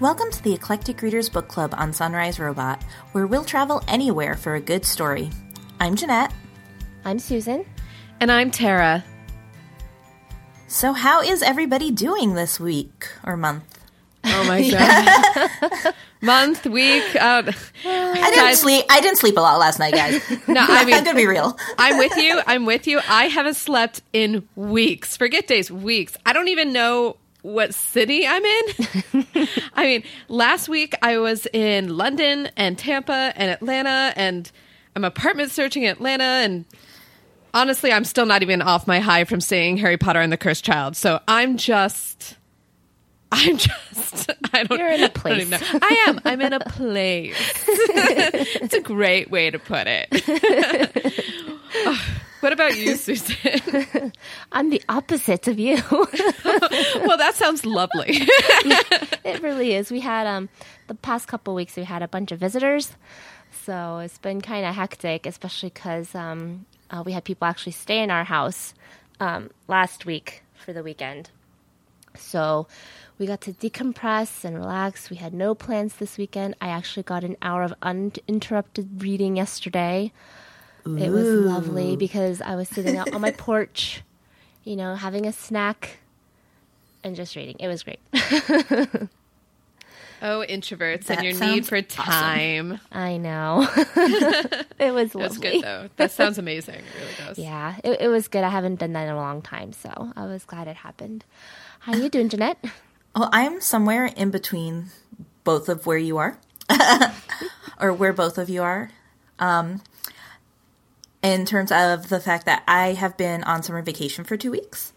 Welcome to the Eclectic Readers Book Club on Sunrise Robot, where we'll travel anywhere for a good story. I'm Jeanette. I'm Susan. And I'm Tara. So, how is everybody doing this week or month? Oh my god. Month, week. Uh, I didn't sleep. I didn't sleep a lot last night, guys. no, I mean, I'm gonna be real. I'm with you. I'm with you. I haven't slept in weeks. Forget days, weeks. I don't even know what city I'm in. I mean, last week I was in London and Tampa and Atlanta, and I'm apartment searching in Atlanta. And honestly, I'm still not even off my high from seeing Harry Potter and the Cursed Child. So I'm just. I'm just. I don't. You're in a I place. even know. I am. I'm in a place. it's a great way to put it. Oh, what about you, Susan? I'm the opposite of you. well, that sounds lovely. it really is. We had um the past couple weeks we had a bunch of visitors, so it's been kind of hectic, especially because um uh, we had people actually stay in our house um last week for the weekend. So we got to decompress and relax. We had no plans this weekend. I actually got an hour of uninterrupted reading yesterday. It was lovely because I was sitting out on my porch, you know, having a snack and just reading. It was great. Oh, introverts That and your need for awesome. time. I know. it was That's lovely. good though. That sounds amazing. It really does. Yeah, it, it was good. I haven't done that in a long time, so I was glad it happened. How are you doing, Jeanette? Well, I'm somewhere in between both of where you are, or where both of you are. Um, in terms of the fact that I have been on summer vacation for two weeks,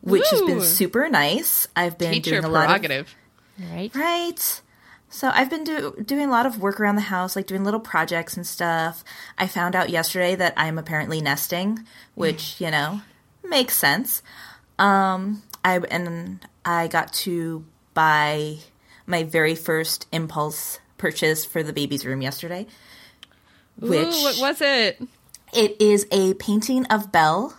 which has been super nice. I've been Teacher doing a lot of prerogative. Right? Right. So I've been do- doing a lot of work around the house, like doing little projects and stuff. I found out yesterday that I'm apparently nesting, which you know makes sense. Um, I and I got to buy my very first impulse purchase for the baby's room yesterday, which Ooh, what was it? It is a painting of Belle.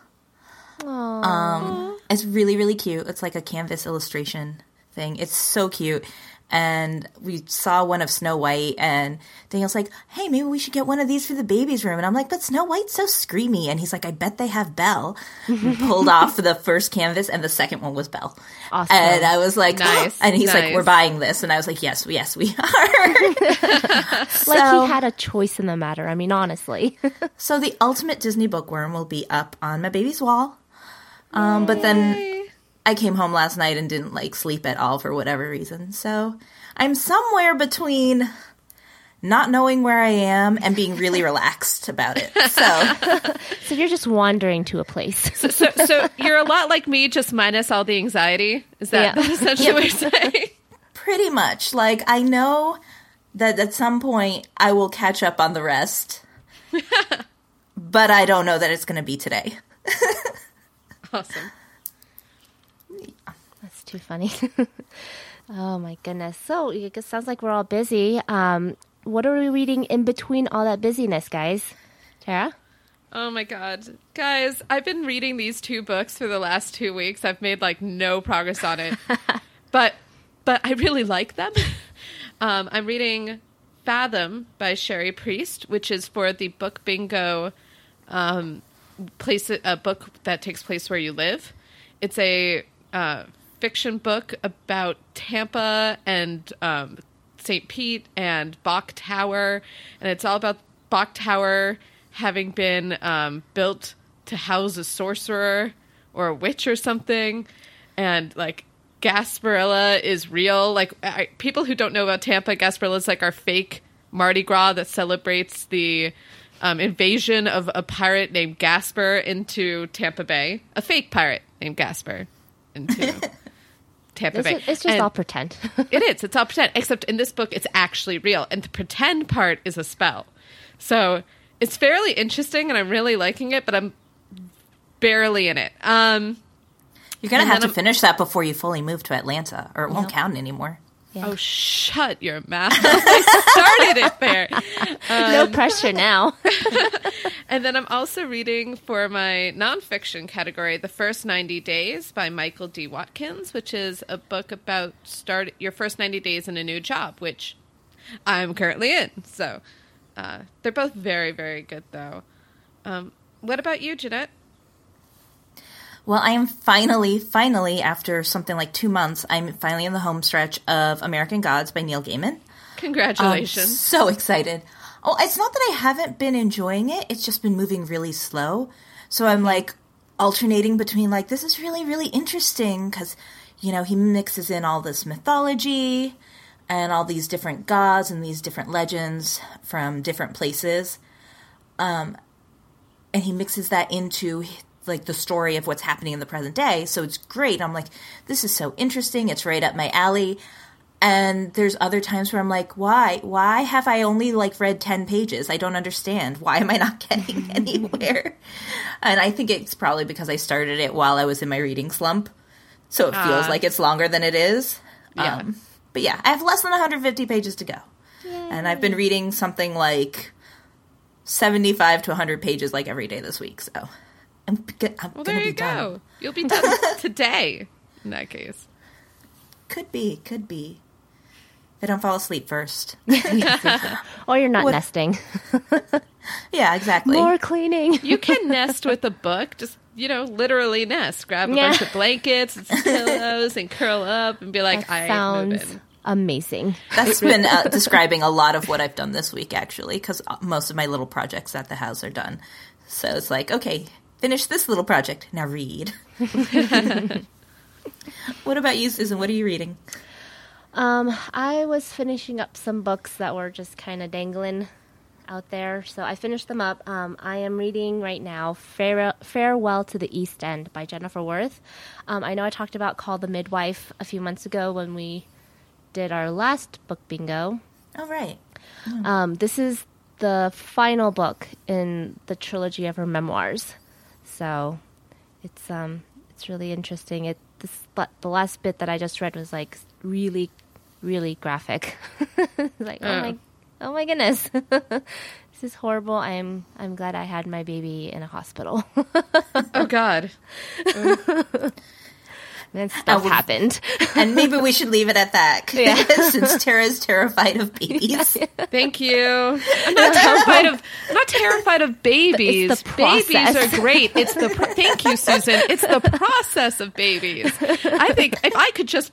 Aww. Um, it's really, really cute. It's like a canvas illustration thing. It's so cute. And we saw one of Snow White, and Daniel's like, "Hey, maybe we should get one of these for the baby's room." And I'm like, "But Snow White's so screamy." And he's like, "I bet they have Belle." Pulled off the first canvas, and the second one was Belle. Awesome. And I was like, Nice, and he's like, "We're buying this," and I was like, "Yes, yes, we are." like he had a choice in the matter. I mean, honestly. So the ultimate Disney bookworm will be up on my baby's wall. Um, but then I came home last night and didn't like sleep at all for whatever reason. So I'm somewhere between not knowing where I am and being really relaxed about it. So so you're just wandering to a place. So, so you're a lot like me, just minus all the anxiety. Is that Yeah. essentially what you're saying? pretty much like I know that at some point I will catch up on the rest. but I don't know that it's going to be today. Awesome. Too funny. oh my goodness. So it sounds like we're all busy. Um, what are we reading in between all that busyness, guys? Tara? Oh my god. Guys, I've been reading these two books for the last 2 weeks. I've made like no progress on it. but but I really like them. Um, I'm reading Fathom by Cherie Priest, which is for the Book Bingo um, place a book that takes place where you live. It's a uh, fiction book about Tampa and um, St. Pete and Bok Tower, and it's all about Bok Tower having been um, built to house a sorcerer or a witch or something, and like Gasparilla is real. Like I, people who don't know about Tampa, Gasparilla is like our fake Mardi Gras that celebrates the um, invasion of a pirate named Gaspar into Tampa Bay. A fake pirate named Gaspar into Tampa It's, Bay. it's just And all pretend. it is. It's all pretend. Except in this book, it's actually real, and the pretend part is a spell. So it's fairly interesting, and I'm really liking it. But I'm barely in it. Um, You're going to have to I'm- finish that before you fully move to Atlanta or it won't count anymore. Oh, shut your mouth! I started it there. no pressure now. And then I'm also reading for my nonfiction category, The First 90 Days by Michael D. Watkins, which is a book about start your first 90 days in a new job, which I'm currently in. So uh, they're both very, very good, though. Um, what about you, Jeanette? Well, I am finally, finally, after something like two months, I'm finally in the home stretch of American Gods by Neil Gaiman. I'm Congratulations. so excited. Oh, it's not that I haven't been enjoying it, it's just been moving really slow. So I'm like alternating between like, this is really, really interesting because, you know, he mixes in all this mythology and all these different gods and these different legends from different places. Um, and he mixes that into like the story of what's happening in the present day. So it's great. I'm like, this is so interesting. It's right up my alley. And there's other times where I'm like, why? Why have I only like read 10 pages? I don't understand. Why am I not getting anywhere? And I think it's probably because I started it while I was in my reading slump. So it feels Ah. like it's longer than it is. Yeah. Um, but yeah, I have less than 150 pages to go. And I've been reading something like 75 to 100 pages like every day this week. So I'm, g- I'm well, gonna there be you done. go. You'll be done today, in that case. Could be, could be. If I don't fall asleep first. Or you're not What- nesting. yeah, exactly. More cleaning. You can nest with a book. Just you know, literally nest. Grab a Yeah. bunch of blankets and pillows and curl up and be like, That "I ain't sounds amazing. That's been uh, describing a lot of what I've done this week, actually, because most of my little projects at the house are done. So it's like, okay, finish this little project. Now read. what about you, Susan? What are you reading? Um, I was finishing up some books that were just kind of dangling out there, so I finished them up. Um, I am reading right now Fare- Farewell to the East End by Jennifer Worth. Um, I know I talked about Call the Midwife a few months ago when we did our last book bingo. All right. Um, this is the final book in the trilogy of her memoirs, so it's um it's really interesting. It this but the last bit that I just read was like really really graphic. like oh Oh. my oh my goodness, this is horrible. I'm I'm glad I had my baby in a hospital. Oh God. And stuff we- happened. And maybe we should leave it at that. Yeah. Since Tara's terrified of babies. Thank you. I'm not terrified of. I'm not terrified of babies. It's the babies are great. It's the. Pro- thank you, Susan. It's the process of babies. I think if I could just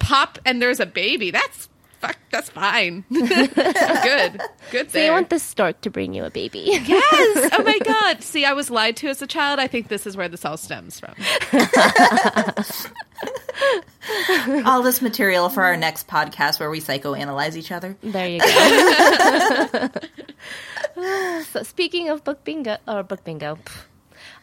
pop and there's a baby, that's fuck. That's fine. Good. Good So you want the stork to bring you a baby? yes. Oh my God. See, I was lied to as a child. I think this is where this all stems from. All this material for our next podcast where we psychoanalyze each other. There you go. so speaking of book bingo or book bingo, pff,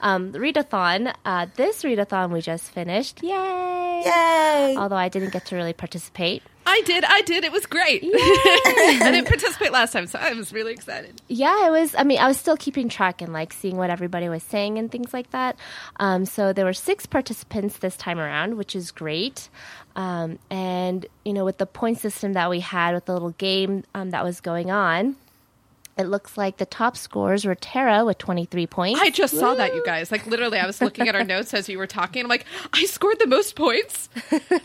um, the readathon. Uh, this readathon we just finished. Yay! Yay! Although I didn't get to really participate. I did. I did. It was great. I didn't participate last time, so I was really excited. Yeah, it was. I mean, I was still keeping track and like seeing what everybody was saying and things like that. Um, so there were six participants this time around, which is great. Um, and you know, with the point system that we had with the little game um, that was going on, it looks like the top scores were Tara with twenty three points. I just saw that, you guys. Like, literally, I was looking at our notes as you were talking. I'm like, I scored the most points.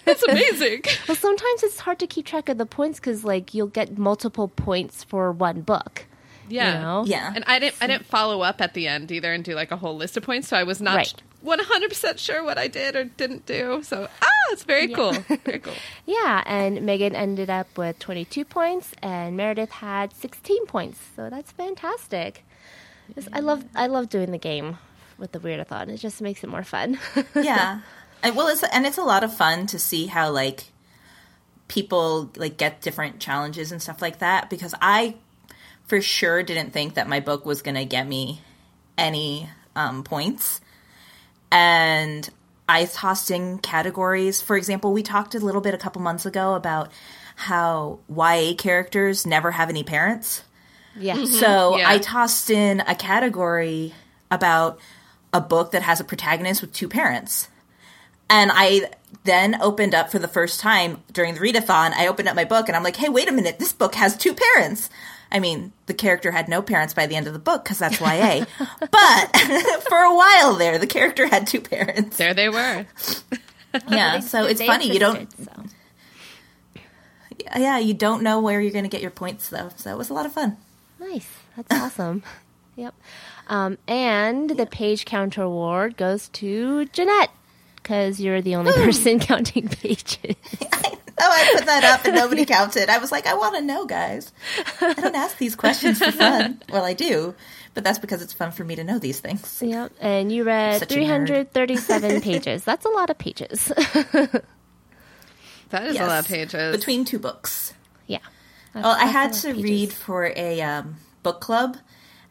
That's amazing. well, sometimes it's hard to keep track of the points because like you'll get multiple points for one book. Yeah. You know? Yeah. And I didn't, I didn't follow up at the end either and do like a whole list of points. So I was not Right. 100% sure what I did or didn't do. So, ah, it's very cool. Very cool. Yeah, and Megan ended up with 22 points, and Meredith had 16 points. So that's fantastic. Just- I love I love doing the game with the Weirdathon. It just makes it more fun. yeah and, well it's and it's a lot of fun to see how like people like get different challenges and stuff like that because i for sure didn't think that my book was going to get me any um, points and i tossed in categories for example we talked a little bit a couple months ago about how ya characters never have any parents yeah. Mm-hmm. so Yeah. I tossed in a category about a book that has a protagonist with two parents. And I then opened up for the first time during the readathon. I opened up my book and I'm like, hey, wait a minute, this book has two parents. I mean, the character had no parents by the end of the book because that's YA. but for a while there, the character had two parents. There they were. Yeah, so it's They funny. You don't, so. yeah, you don't know where you're going to get your points though. So it was a lot of fun. Nice. That's awesome. Yep. Um, and the page counter award goes to Jeanette because you're the only person counting pages. Oh, I put that up and nobody counted. I was like, I want to know, guys. I don't ask these questions for fun. Well, I do, but that's because it's fun for me to know these things. Yep. And you read Such a nerd. 337 pages. That's a lot of pages. That is a lot of pages. Between two books. yeah. That's- Well, I that's a had to pages. read for a um, book club,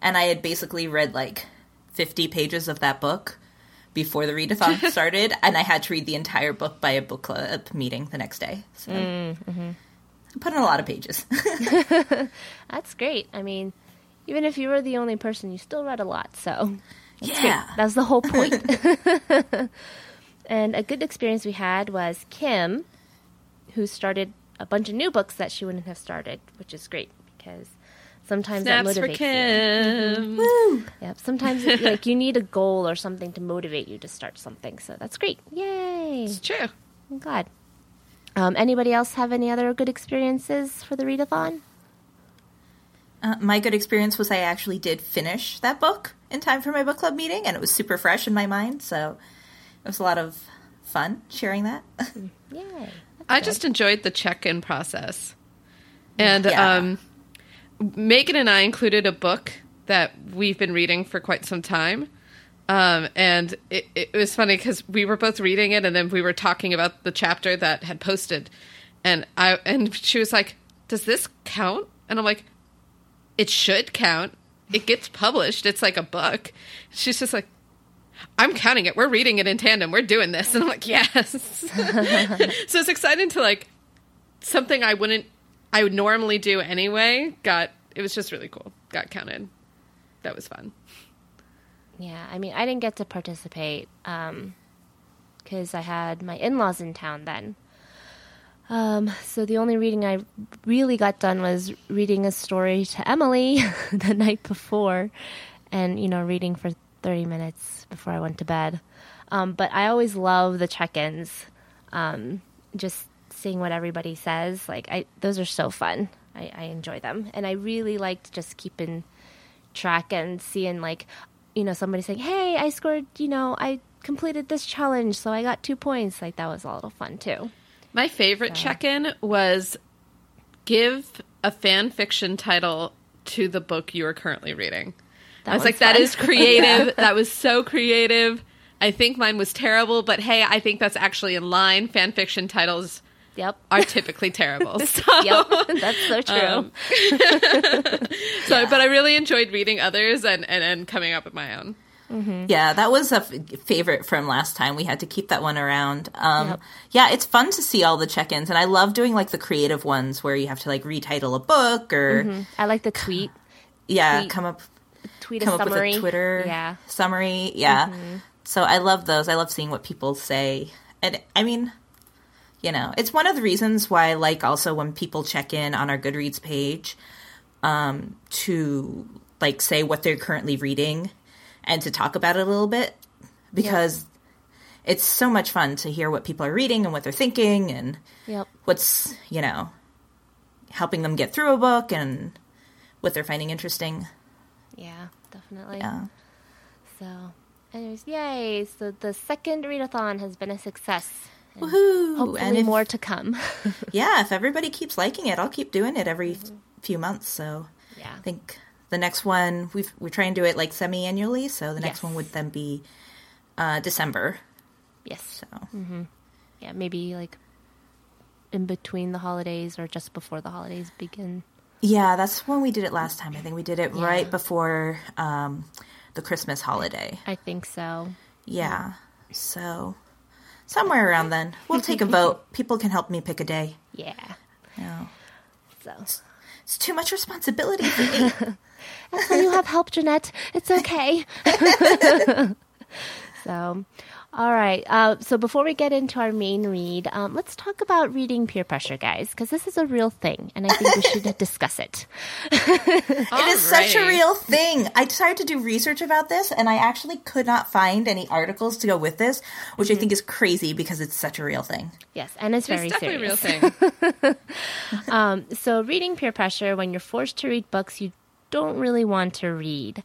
and I had basically read like 50 pages of that book before the readathon started, and I had to read the entire book by a book club meeting the next day. So I put in a lot of pages. That's great. I mean, even if you were the only person, you still read a lot. So yeah. that's the whole point. and a good experience we had was Kim, who started a bunch of new books that she wouldn't have started, which is great because sometimes Snaps that for motivates you. Kim. Woo! Yep. Sometimes like you need a goal or something to motivate you to start something. So that's great. Yay! It's true. I'm glad. Um, anybody else have any other good experiences for the readathon? Uh, my good experience was I actually did finish that book in time for my book club meeting, and it was super fresh in my mind. So it was a lot of fun sharing that. Yay! I just enjoyed the check-in process, and Yeah. um, Megan and I included a book that we've been reading for quite some time. Um, and it, it was funny because we were both reading it, and then we were talking about the chapter that had posted, and I and she was like, "Does this count?" And I'm like, "It should count. It gets published. It's like a book." She's just like, I'm counting it. We're reading it in tandem. We're doing this. And I'm like, yes. so it's exciting to like something I wouldn't, I would normally do anyway. Got, it was just really cool. Got counted. That was fun. Yeah, I mean, I didn't get to participate because I had my in laws in town then. Um, so the only reading I really got done was reading a story to Emily the night before, and you know, reading for thirty minutes before I went to bed. Um, but I always love the check-ins, um, just seeing what everybody says. Like, I those are so fun. I, I enjoy them, and I really liked just keeping track and seeing like you know somebody saying hey i scored you know i completed this challenge so i got two points like that was a little fun too My favorite check in was give a fan fiction title to the book you are currently reading. That I was like, that fun. is creative. That was so creative. I think mine was terrible, but hey, I think that's actually in line. Fan fiction titles yep are typically terrible. So, yep that's so true Um, so but I really enjoyed reading others and, and, and coming up with my own. Yeah, that was a f- favorite from last time. We had to keep that one around. Um, Yep. Yeah, it's fun to see all the check-ins, and I love doing like the creative ones where you have to like retitle a book or i like the tweet yeah, Tweet. come up tweet a come up summary with a Twitter yeah summary. Yeah, so I love those. I love seeing what people say, and I mean, you know, it's one of the reasons why I like also when people check in on our Goodreads page um, to like say what they're currently reading and to talk about it a little bit because it's so much fun to hear what people are reading and what they're thinking and yep. what's you know helping them get through a book and what they're finding interesting. yeah definitely. Yeah. so anyways yay. So the second readathon has been a success and Woohoo! hopefully and if, more to come yeah, if everybody keeps liking it, I'll keep doing it every f- few months. So yeah I think the next one we we try and do it like semi-annually. So the next Yes. one would then be uh, December. yes So mm-hmm. yeah maybe like in between the holidays or just before the holidays begin yeah, that's when we did it last time. I think we did it Yeah. right before um, the Christmas holiday. i think so Yeah. So somewhere around then, we'll take a vote. People can help me pick a day. yeah Yeah. so It's too much responsibility for me. That's why you have help, Jeanette. It's okay. So, all right. Uh, so before we get into our main read, um, let's talk about reading peer pressure, guys, because this is a real thing, and I think we should discuss it. It is such a real thing. I decided to do research about this, and I actually could not find any articles to go with this, which I think is crazy because it's such a real thing. Yes, and it's very It's definitely a serious. real thing. So, reading peer pressure when you're forced to read books you don't really want to read.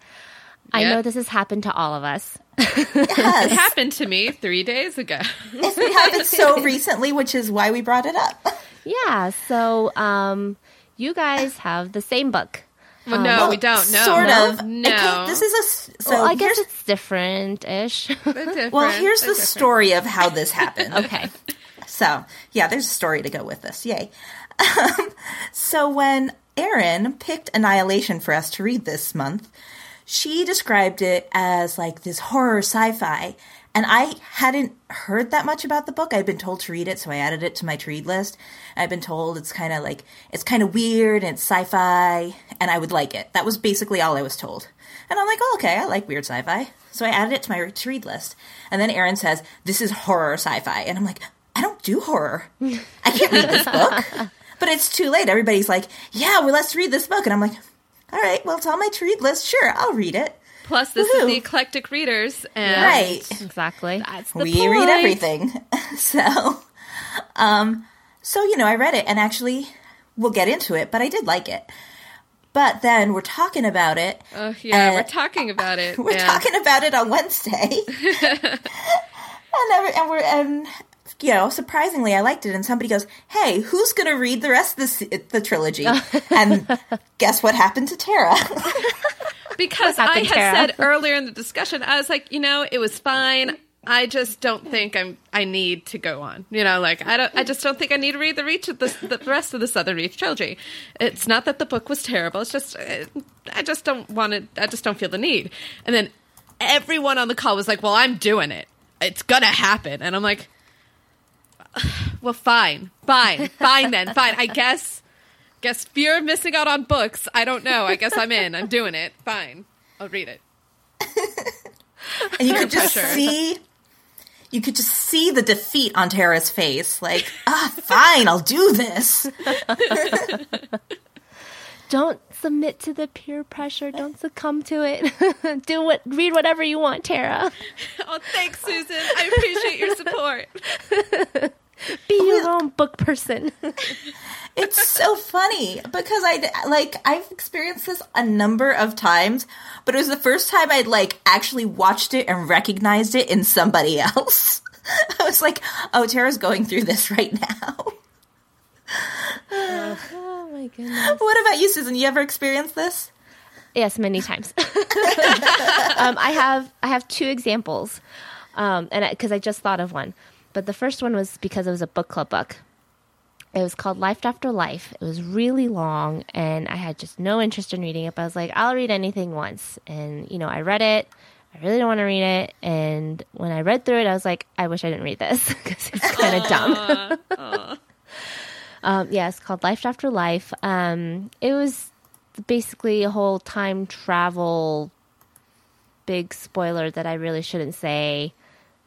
I know this has happened to all of us. It happened to me three days ago. it happened so recently, which is why we brought it up. Yeah, so um, you guys have the same book. Well, no, we don't. No, sort no, of. No, Okay, this is a. so. well, I guess it's different ish. Different. well, here's They're the different. story of how this happened. okay. So, yeah, there's a story to go with this. Yay. Um, so, when Erin picked Annihilation for us to read this month, she described it as like this horror sci fi. And I hadn't heard that much about the book. I'd been told to read it, so I added it to my to read list. I've been told it's kind of like, it's kind of weird and it's sci fi, and I would like it. That was basically all I was told. And I'm like, oh, okay, I like weird sci fi. So I added it to my to read list. And then Erin says, this is horror sci fi. And I'm like, I don't do horror. I can't read this book. But it's too late. Everybody's like, yeah, well, let's read this book. And I'm like, all right, well, it's on my to read list. Sure, I'll read it. Plus, this is the eclectic readers, and Right. Exactly. that's the we point. read everything. so, um, so, you know, I read it and actually we'll get into it, but I did like it. But then we're talking about it. Oh, yeah, we're talking about it. We're and talking about it on Wednesday. and, every, and we're, and, you know, surprisingly, I liked it. And somebody goes, Hey, who's going to read the rest of the, the trilogy? and guess what happened to Tara? because I had Tara? said earlier in the discussion, I was like, you know, it was fine. I just don't think I'm. I need to go on. You know, like I don't. I just don't think I need to read the Reach of the, the rest of the Southern Reach trilogy. It's not that the book was terrible. It's just uh, I just don't want to. I just don't feel the need. And then everyone on the call was like, "Well, I'm doing it. It's gonna happen." And I'm like, "Well, fine, fine, fine then, fine. I guess." Guess fear of missing out on books. I don't know. I guess I'm in. I'm doing it. Fine. I'll read it. And you could just pressure. see, you could just see the defeat on Tara's face. Like, ah, fine, I'll do this. Don't submit to the peer pressure. Don't succumb to it. Do what read whatever you want, Tara. Oh, thanks, Susan. I appreciate your support. Be your own book person. It's so funny because I like I've experienced this a number of times, but it was the first time I'd like actually watched it and recognized it in somebody else. I was like, "Oh, Tara's going through this right now." oh my goodness. what about you, Susan? You ever experienced this? Yes, many times. um, I have I have two examples, um, and because I, just thought of one, but the first one was because it was a book club book. It was called Life After Life. It was really long, and I had just no interest in reading it. But I was like, I'll read anything once, and you know, I read it. I really don't want to read it, and when I read through it, I was like, I wish I didn't read this because it's kind of dumb. Um, yeah, it's called Life After Life. Um, it was basically a whole time travel, big spoiler that I really shouldn't say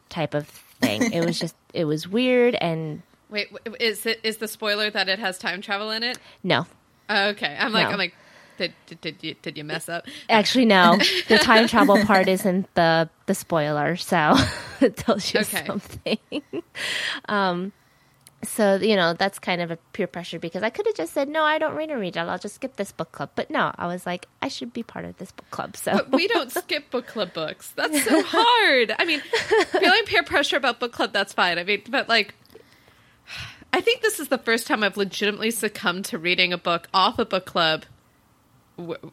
type of thing. it was just, it was weird and Wait, is it is the spoiler that it has time travel in it? no. Okay, I'm like, No. I'm like, did, did did you did you mess up? Actually, no. The time travel part isn't the the spoiler, so it tells you Okay. something. um, so you know that's kind of a peer pressure because I could have just said no, I don't read a read. I'll just skip this book club. But no, I was like, I should be part of this book club. So But we don't skip book club books. That's so hard. I mean, feeling peer pressure about book club, that's fine. I mean, but like, I think this is the first time I've legitimately succumbed to reading a book off a book club,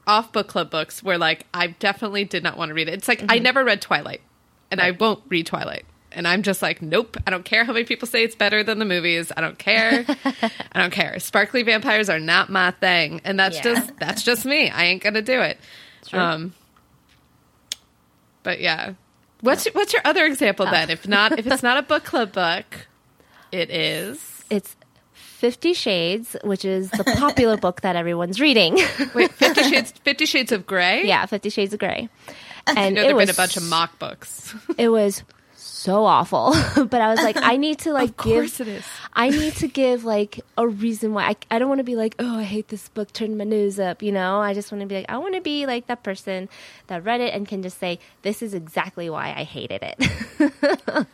off book club books, where like I definitely did not want to read it. It's like I mm-hmm. never read Twilight, and I won't read Twilight. And I'm just like, nope. I don't care how many people say it's better than the movies. I don't care. I don't care. Sparkly vampires are not my thing, and that's Yeah. just that's just me. I ain't gonna do it. True. Um, but yeah, what's your, what's your other example then? If not, if it's not a book club book, it is. it's Fifty Shades, which is the popular book that everyone's reading. Wait, Fifty Shades, Fifty Shades of Grey. yeah, Fifty Shades of Grey. and know, there've been a bunch of mock books. it was so awful. but I was like, I need to like give. I need to give like a reason why. I, I don't want to be like, oh, I hate this book. Turn my nose up. You know, I just want to be like, I want to be like that person that read it and can just say, this is exactly why I hated it.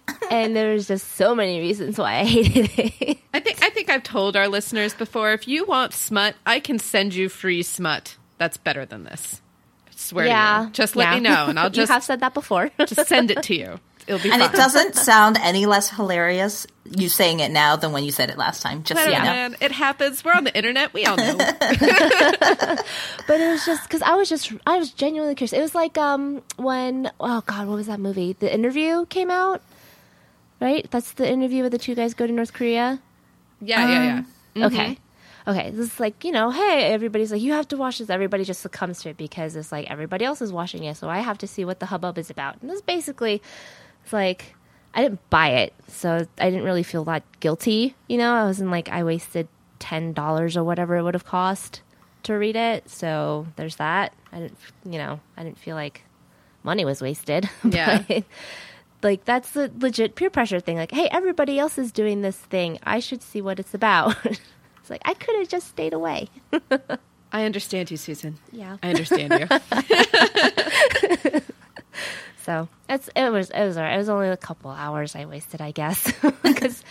and there's just so many reasons why I hated it. I think I think I've told our listeners before. If you want smut, I can send you free smut. That's better than this. I swear to you. Just let yeah. me know, and I'll you just have said that before. just send it to you. It'll be And fun. it doesn't sound any less hilarious you saying it now than when you said it last time. Just I so you know, know. man. It happens. We're on the internet. We all know. But it was just because I was just I was genuinely curious. It was like um when oh god what was that movie? The interview came out, right? That's the interview where the two guys go to North Korea. Yeah, yeah, yeah. Okay, okay. This is like you know, hey, everybody's like you have to watch this. Everybody just succumbs to it because it's like everybody else is watching it, so I have to see what the hubbub is about. And this basically, it's like I didn't buy it, so I didn't really feel that guilty. You know, I wasn't like I wasted ten dollars or whatever it would have cost to read it. So there's that. I didn't, you know, I didn't feel like money was wasted. Yeah. But, like that's the legit peer pressure thing. Like, hey, everybody else is doing this thing. I should see what it's about. it's like I could have just stayed away. I understand you, Susan. Yeah. I understand you. So it's it was it was alright. It was only a couple hours I wasted, I guess, because.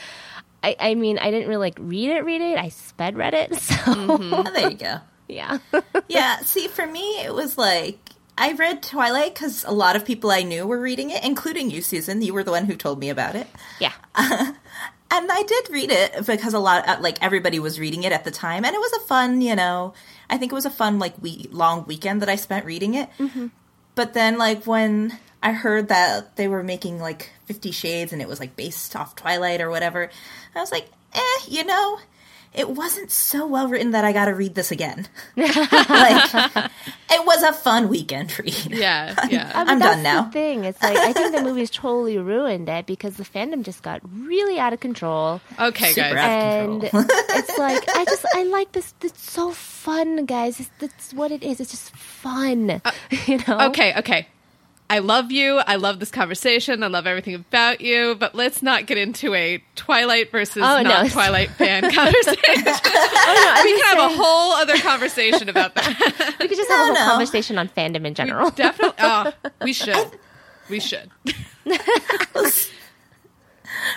I, I mean, I didn't really like read it, read it. I sped read it, so Oh, there you go. yeah. Yeah, see, for me, it was like I read Twilight because a lot of people I knew were reading it, including you, Susan. You were the one who told me about it. yeah. And I did read it because a lot, uh, like everybody was reading it at the time, and it was a fun, you know, I think it was a fun like week long weekend that I spent reading it. But then, like when I heard that they were making like Fifty Shades and it was like based off Twilight or whatever, I was like, eh, you know, it wasn't so well written that I got to read this again. like it was a fun weekend read. Yeah, yeah. I mean, I'm that's done now. The thing, it's like I think the movie's totally ruined it because the fandom just got really out of control. Okay, Super guys. and it's like I just I like this. It's so fun, guys. It's, that's what it is. It's just fun, you know. Okay, okay. I love you. I love this conversation. I love everything about you. But let's not get into a Twilight versus Oh, no. not Twilight fan conversation. Oh, we can have a whole other conversation about that. We could just have a whole no. conversation on fandom in general. Definitely. Oh, we should. We should.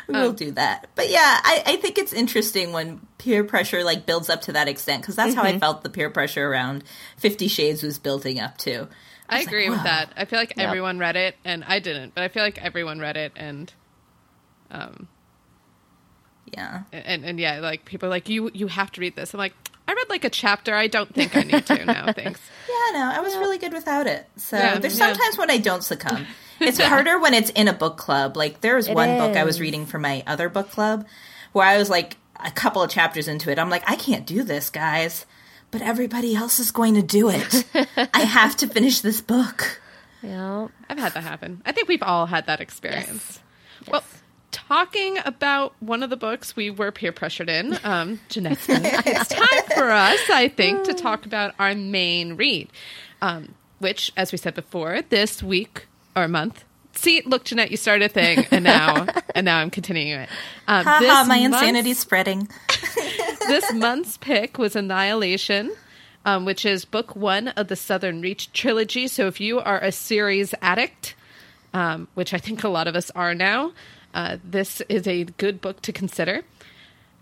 We'll oh. do that. But yeah, I, I think it's interesting when peer pressure like builds up to that extent because that's how I mm-hmm. felt the peer pressure around Fifty Shades was building up to. I was like, agree with that. I feel like Yep. everyone read it, and I didn't, but I feel like everyone read it, and um, Yeah. and and yeah, like people are like you you have to read this. I'm like, I read like a chapter. I don't think I need to now. Thanks. Yeah, no, I was really good without it. So Yeah, there's yeah. sometimes when I don't succumb. It's harder when it's in a book club. Like there was It one book I was reading for my other book club where I was like a couple of chapters into it. I'm like, I can't do this, guys. But everybody else is going to do it. I have to finish this book. Yeah. I've had that happen. I think we've all had that experience. Well, talking about one of the books we were peer pressured in, um, Jeanette's book, it's time for us, I think, to talk about our main read, um, which, as we said before, this week or month. See, look, Jeanette, you started a thing, and now, and now I'm continuing it. Um, Haha, this my insanity's spreading. this month's pick was Annihilation, um, which is book one of the Southern Reach trilogy. So if you are a series addict, um, which I think a lot of us are now, uh, this is a good book to consider.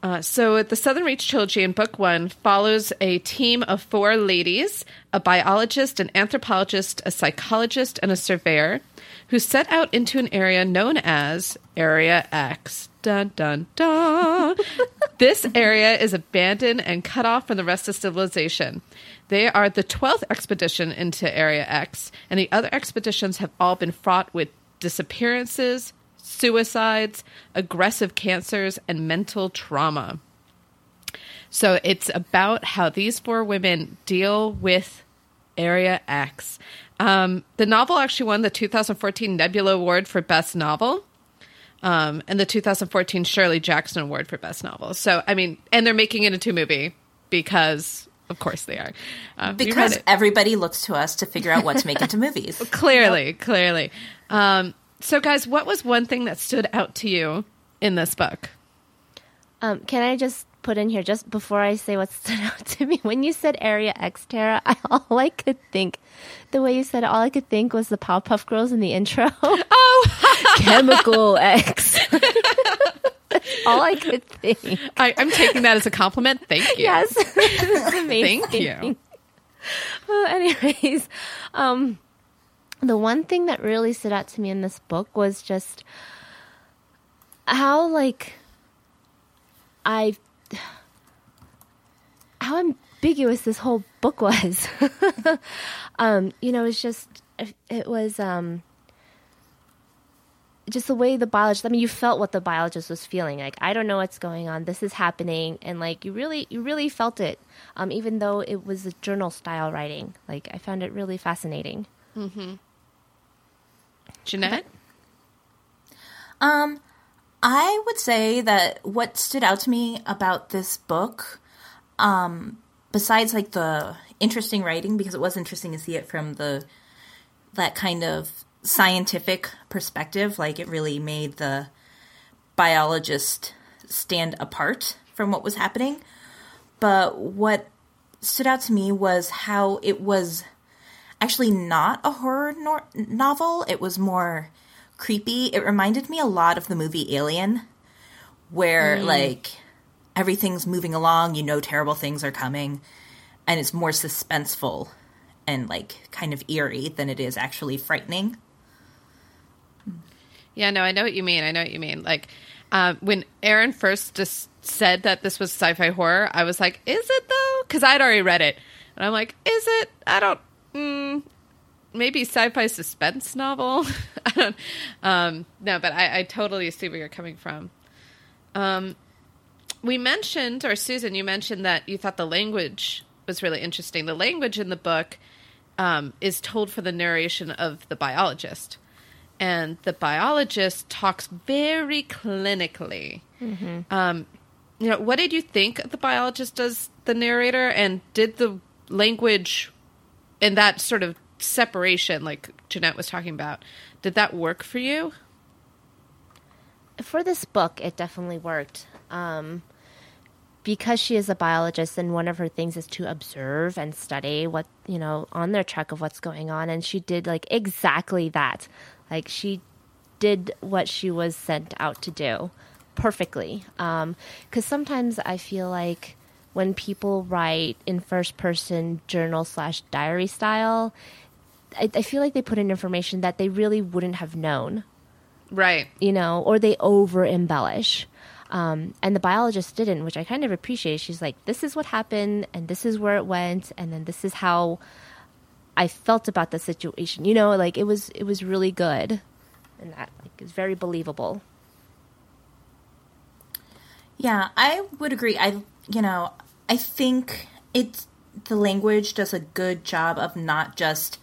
Uh, so the Southern Reach trilogy in book one follows a team of four ladies, a biologist, an anthropologist, a psychologist, and a surveyor, who set out into an area known as Area X. Dun dun dun. this area is abandoned and cut off from the rest of civilization. They are the 12th expedition into Area X, and the other expeditions have all been fraught with disappearances, suicides, aggressive cancers, and mental trauma. So it's about how these four women deal with Area X. Um, the novel actually won the 2014 Nebula Award for Best Novel. Um, and the 2014 Shirley Jackson Award for Best Novel. So, I mean, and they're making it into a movie because Of course they are. Uh, because everybody looks to us to figure out what to make into movies. Clearly, yep. clearly. Um, so, guys, what was one thing that stood out to you in this book? Um, can I just put in here just before I say what stood out to me? When you said Area X, Tara, I, all I could think, the way you said it, all I could think was the Powerpuff Girls in the intro. Oh, Chemical X. all I could think. I, am taking that as a compliment. Thank you. Yes, amazing. Thank you. Well, anyways, um, the one thing that really stood out to me in this book was just how like I how ambiguous this whole book was. um, you know, it's just it was um, just the way the biologist. I mean, you felt what the biologist was feeling. Like, I don't know what's going on. This is happening, and like you really, you really felt it. Um, even though it was a journal style writing, like I found it really fascinating. Mm-hmm. Jeanette? Um, I would say that what stood out to me about this book, um, besides like the interesting writing, because it was interesting to see it from the that kind of scientific perspective, like it really made the biologist stand apart from what was happening. But what stood out to me was how it was actually not a horror nor- novel. It was more creepy. It reminded me a lot of the movie Alien, where mm. like everything's moving along, you know terrible things are coming, and it's more suspenseful and like kind of eerie than it is actually frightening. Yeah, no, I know what you mean. I know what you mean. Like uh, when Erin first just said that this was sci-fi horror, I was like, "Is it though?" Because I'd already read it, and I'm like, "Is it?" I don't maybe sci-fi suspense novel. I don't. Um, no, but I, I, totally see where you're coming from. Um, we mentioned, or Susan, you mentioned that you thought the language was really interesting. The language in the book um, is told for the narration of the biologist, and the biologist talks very clinically. Mm-hmm. Um, you know, what did you think the biologist does the narrator, and did the language and that sort of separation, like Jeanette was talking about, did that work for you? For this book, it definitely worked. Um, because she is a biologist and one of her things is to observe and study what you know on their track of what's going on and she did like exactly that like she did what she was sent out to do perfectly because um, sometimes i feel like when people write in first person journal slash diary style, I, I feel like they put in information that they really wouldn't have known. Right. You know, or they over embellish. Um, and the biologist didn't, which I kind of appreciate. She's like, this is what happened, and this is where it went, and then this is how I felt about the situation. You know, like it was it was really good, and that like is very believable. Yeah, I would agree. I you know I think it's the language does a good job of not just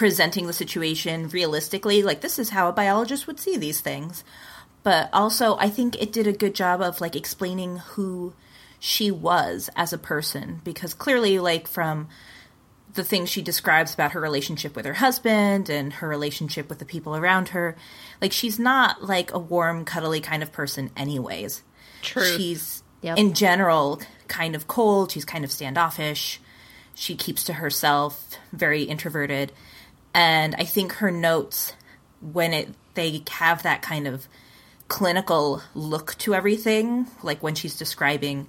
presenting the situation realistically, like this is how a biologist would see these things, but also I think it did a good job of like explaining who she was as a person because clearly like from the things she describes about her relationship with her husband and her relationship with the people around her like she's not like a warm cuddly kind of person anyways True. she's yep. in general kind of cold. She's kind of standoffish. She keeps to herself, very introverted. And I think her notes, when it they have that kind of clinical look to everything, like when she's describing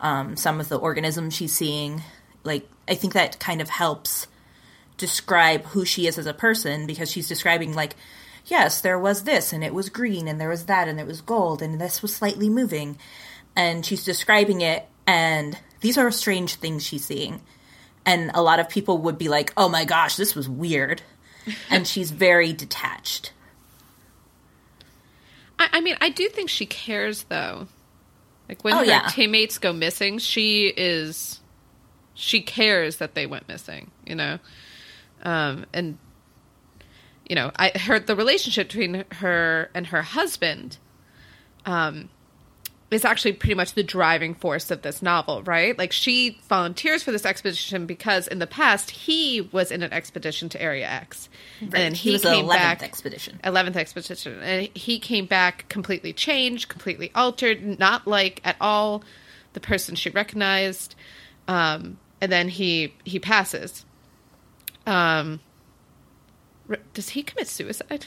um, some of the organisms she's seeing, like I think that kind of helps describe who she is as a person because she's describing like yes there was this and it was green and there was that and it was gold and this was slightly moving. And she's describing it and these are strange things she's seeing and a lot of people would be like oh my gosh this was weird. And she's very detached. I, I, mean i do think she cares though. Like when oh, her yeah. teammates go missing she is she cares that they went missing you know? Um and you know i heard the relationship between her and her husband um is actually pretty much the driving force of this novel, right? Like she volunteers for this expedition because in the past he was in an expedition to Area X, and then he, was came 11th back expedition. 11th expedition. And he came back completely changed completely altered not like at all the person she recognized. Um, and then he he passes. Um, does he commit suicide?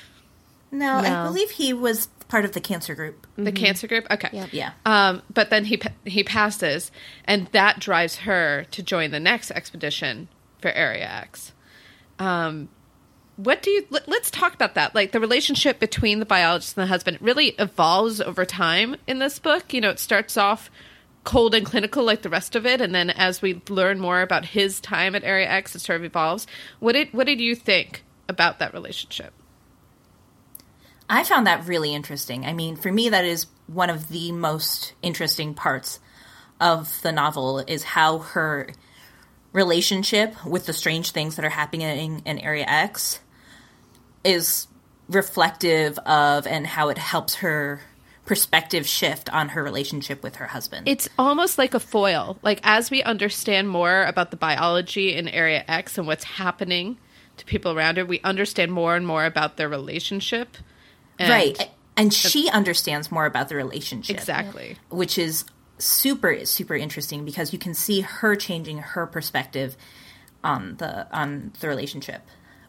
No, I believe he was part of the cancer group. the cancer group? Okay. Yep. Yeah. um, but then he he passes and that drives her to join the next expedition for area x. Um, what do you let, let's talk about that. Like the relationship between the biologist and the husband really evolves over time in this book. You know it starts off cold and clinical like the rest of it and then as we learn more about his time at area x it sort of evolves. What did what did you think about that relationship I found that really interesting. I mean, for me, that is one of the most interesting parts of the novel is how her relationship with the strange things that are happening in Area X is reflective of and how it helps her perspective shift on her relationship with her husband. it's almost like a foil. Like as we understand more about the biology in Area X and what's happening to people around her, we understand more and more about their relationship. And- right. And she understands more about the relationship. Exactly. which is super super interesting because you can see her changing her perspective on the on the relationship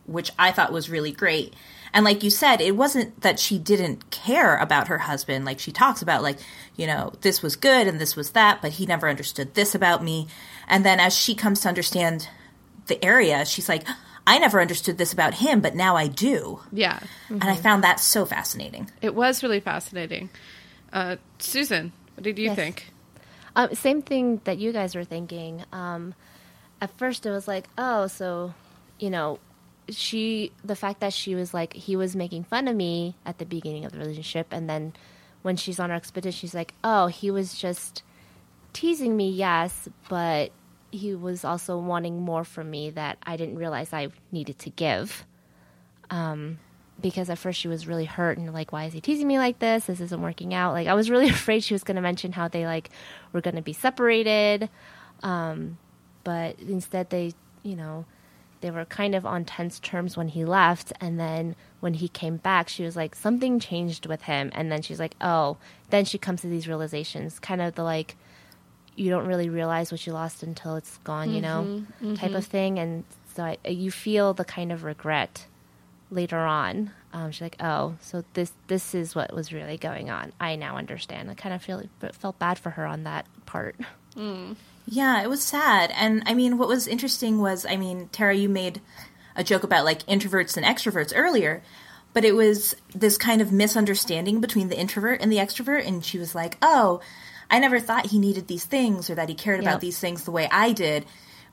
which I thought was really great. And like you said, it wasn't that she didn't care about her husband. Like she talks about like, you know, this was good and this was that, but he never understood this about me. And then as she comes to understand the area, she's like, I never understood this about him, but now I do. Yeah. And I found that so fascinating. It was really fascinating. Uh, Susan, what did you Yes. think? Um, same thing that you guys were thinking. Um, at first, it was like, oh, so, you know, she, the fact that she was like, he was making fun of me at the beginning of the relationship. And then when she's on her expedition, she's like, oh, he was just teasing me, yes, but he was also wanting more from me that I didn't realize I needed to give. Um, because at first she was really hurt and like, why is he teasing me like this? This isn't working out. Like, I was really afraid she was going to mention how they like were going to be separated. Um, but instead, they, you know, they were kind of on tense terms when he left. And then when he came back, she was like, something changed with him. And then she's like, oh, then she comes to these realizations, kind of the like, you don't really realize what you lost until it's gone, you know, mm-hmm, mm-hmm. type of thing. And so I, you feel the kind of regret later on. Um, she's like, "Oh, so this this is what was really going on. I now understand." I kind of feel felt bad for her on that part. Mm. Yeah, it was sad. And I mean, what was interesting was, I mean, Tara, you made a joke about like introverts and extroverts earlier, but it was this kind of misunderstanding between the introvert and the extrovert. And she was like, oh, I never thought he needed these things or that he cared Yep. about these things the way I did.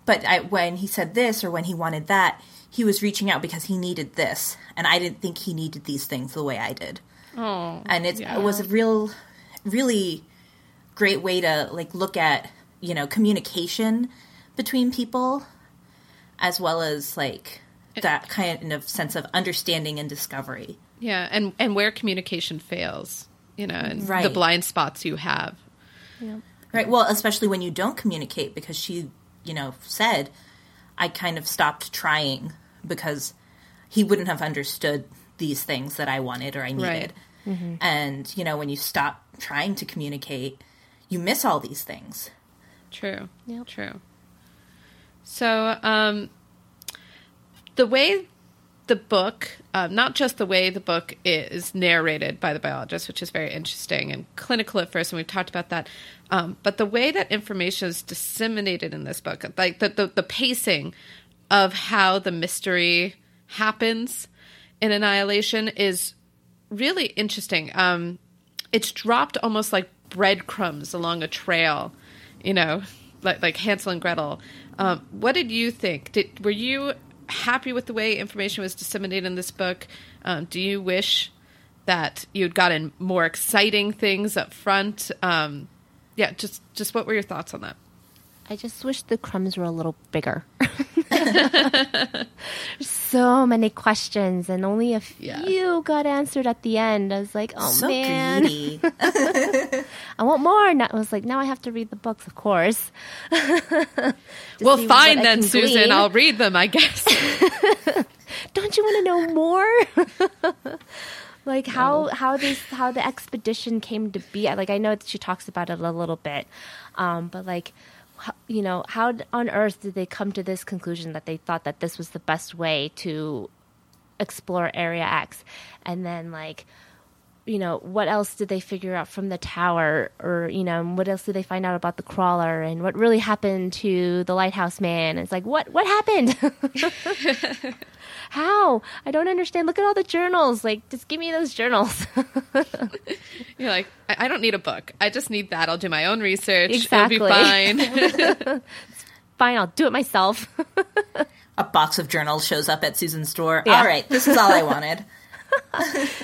But I, when he said this or when he wanted that, he was reaching out because he needed this. And I didn't think he needed these things the way I did Oh, and yeah. it was a real really great way to like look at you know communication between people as well as like that kind of sense of understanding and discovery yeah, and and where communication fails, you know, and the blind spots you have. Right well especially when you don't communicate because she you know said i kind of stopped trying because he wouldn't have understood these things that i wanted or i needed Right. and you know when you stop trying to communicate you miss all these things True. Yep. True. So, um, the way the book, um, not just the way the book is narrated by the biologist, which is very interesting and clinical at first, and we've talked about that, um, but the way that information is disseminated in this book, like the, the, the pacing of how the mystery happens in Annihilation is really interesting. Um, it's dropped almost like breadcrumbs along a trail, you know, like like Hansel and Gretel. Um, what did you think? Did were you happy with the way information was disseminated in this book? Um, do you wish that you'd gotten more exciting things up front? Um, yeah, just just what were your thoughts on that? I just wish the crumbs were a little bigger. so many questions, and only a few Yeah. got answered at the end. I was like, oh so man. I want more. And I was like, now I have to read the books, of course. Well, fine then, Susan. glean. I'll read them, I guess. don't you want to know more? like how how this how the expedition came to be. Like I know that she talks about it a little bit, um, but like you know how on earth did they come to this conclusion that they thought that this was the best way to explore Area X, and then like you know, what else did they figure out from the tower? Or, you know, what else did they find out about the crawler and what really happened to the lighthouse man? It's like, what, what happened? How? I don't understand. Look at all the journals. Like, just give me those journals. You're like, I, I don't need a book. I just need that. I'll do my own research. Exactly. It'll be fine. Fine, I'll do it myself. A box of journals shows up at Susan's door. Yeah. All right, this is all I wanted.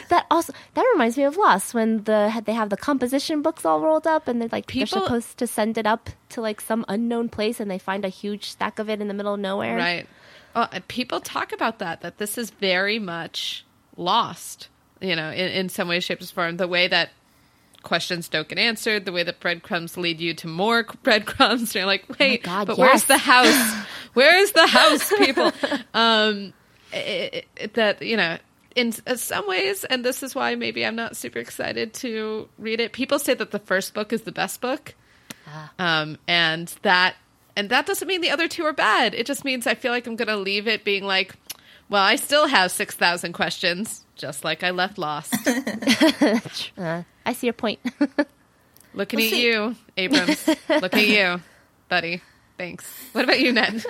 that also that reminds me of Lost when the they have the composition books all rolled up and they're like People- they're supposed to send it up to like some unknown place and they find a huge stack of it in the middle of nowhere. right. Well, uh, people talk about that, that this is very much lost, you know, in, in some way, shape, or form. The way that questions don't get answered, the way that breadcrumbs lead you to more breadcrumbs. and You're like, wait, God, but yes. where's the house? Where's the house, people? um, it, it, that, you know, in some ways, and this is why maybe I'm not super excited to read it. People say that the first book is the best book, um, and that and that doesn't mean the other two are bad. It just means I feel like I'm going to leave it being like, well, I still have six thousand questions, just like I left Lost. Uh, I see your point. Looking Well, at see- you, Abrams. Looking at you, buddy. Thanks. What about you, Ned?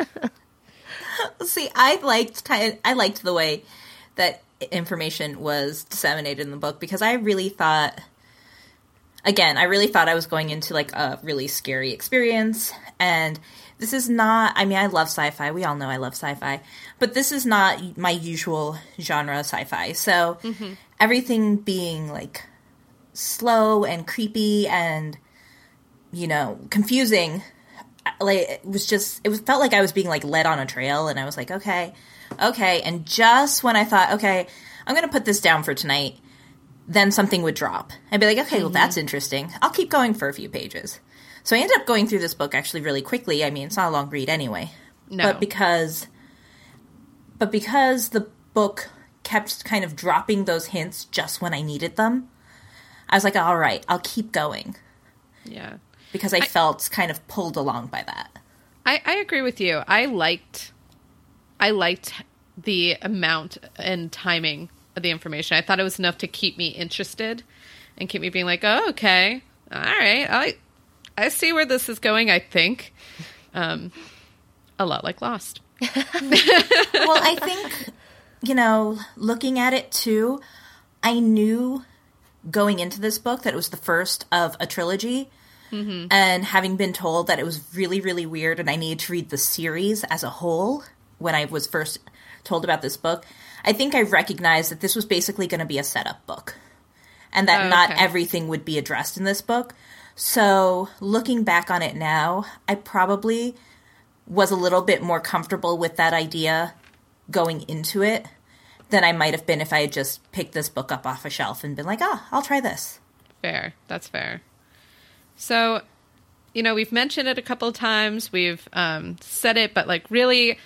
See, I liked kind of I liked the way that information was disseminated in the book because I really thought again, I really thought I was going into like a really scary experience and this is not I mean I love sci-fi. We all know I love sci-fi. But this is not my usual genre sci-fi. So mm-hmm. everything being like slow and creepy and you know, confusing like it was just it was felt like I was being like led on a trail and I was like okay okay and just when I thought okay I'm going to put this down for tonight then something would drop. I'd be like okay well that's mm-hmm. interesting. I'll keep going for a few pages. So I ended up going through this book actually really quickly. I mean it's not a long read anyway. No. but because but because the book kept kind of dropping those hints just when I needed them I was like all right I'll keep going. Yeah. because I, felt kind of pulled along by that. I, I agree with you. I liked I liked the amount and timing of the information. I thought it was enough to keep me interested and keep me being like, "Oh, okay. All right. I I see where this is going, I think." Um a lot like Lost. well, I think, you know, looking at it too, I knew going into this book that it was the first of a trilogy. And having been told that it was really, really weird and I needed to read the series as a whole when I was first told about this book, I think I recognized that this was basically going to be a setup book and that Oh, not everything would be addressed in this book. So, looking back on it now, I probably was a little bit more comfortable with that idea going into it than I might have been if I had just picked this book up off a shelf and been like, "Ah, I'll try this." Fair. That's fair. So, you know, we've mentioned it a couple of times. We've um, said it, but like, really,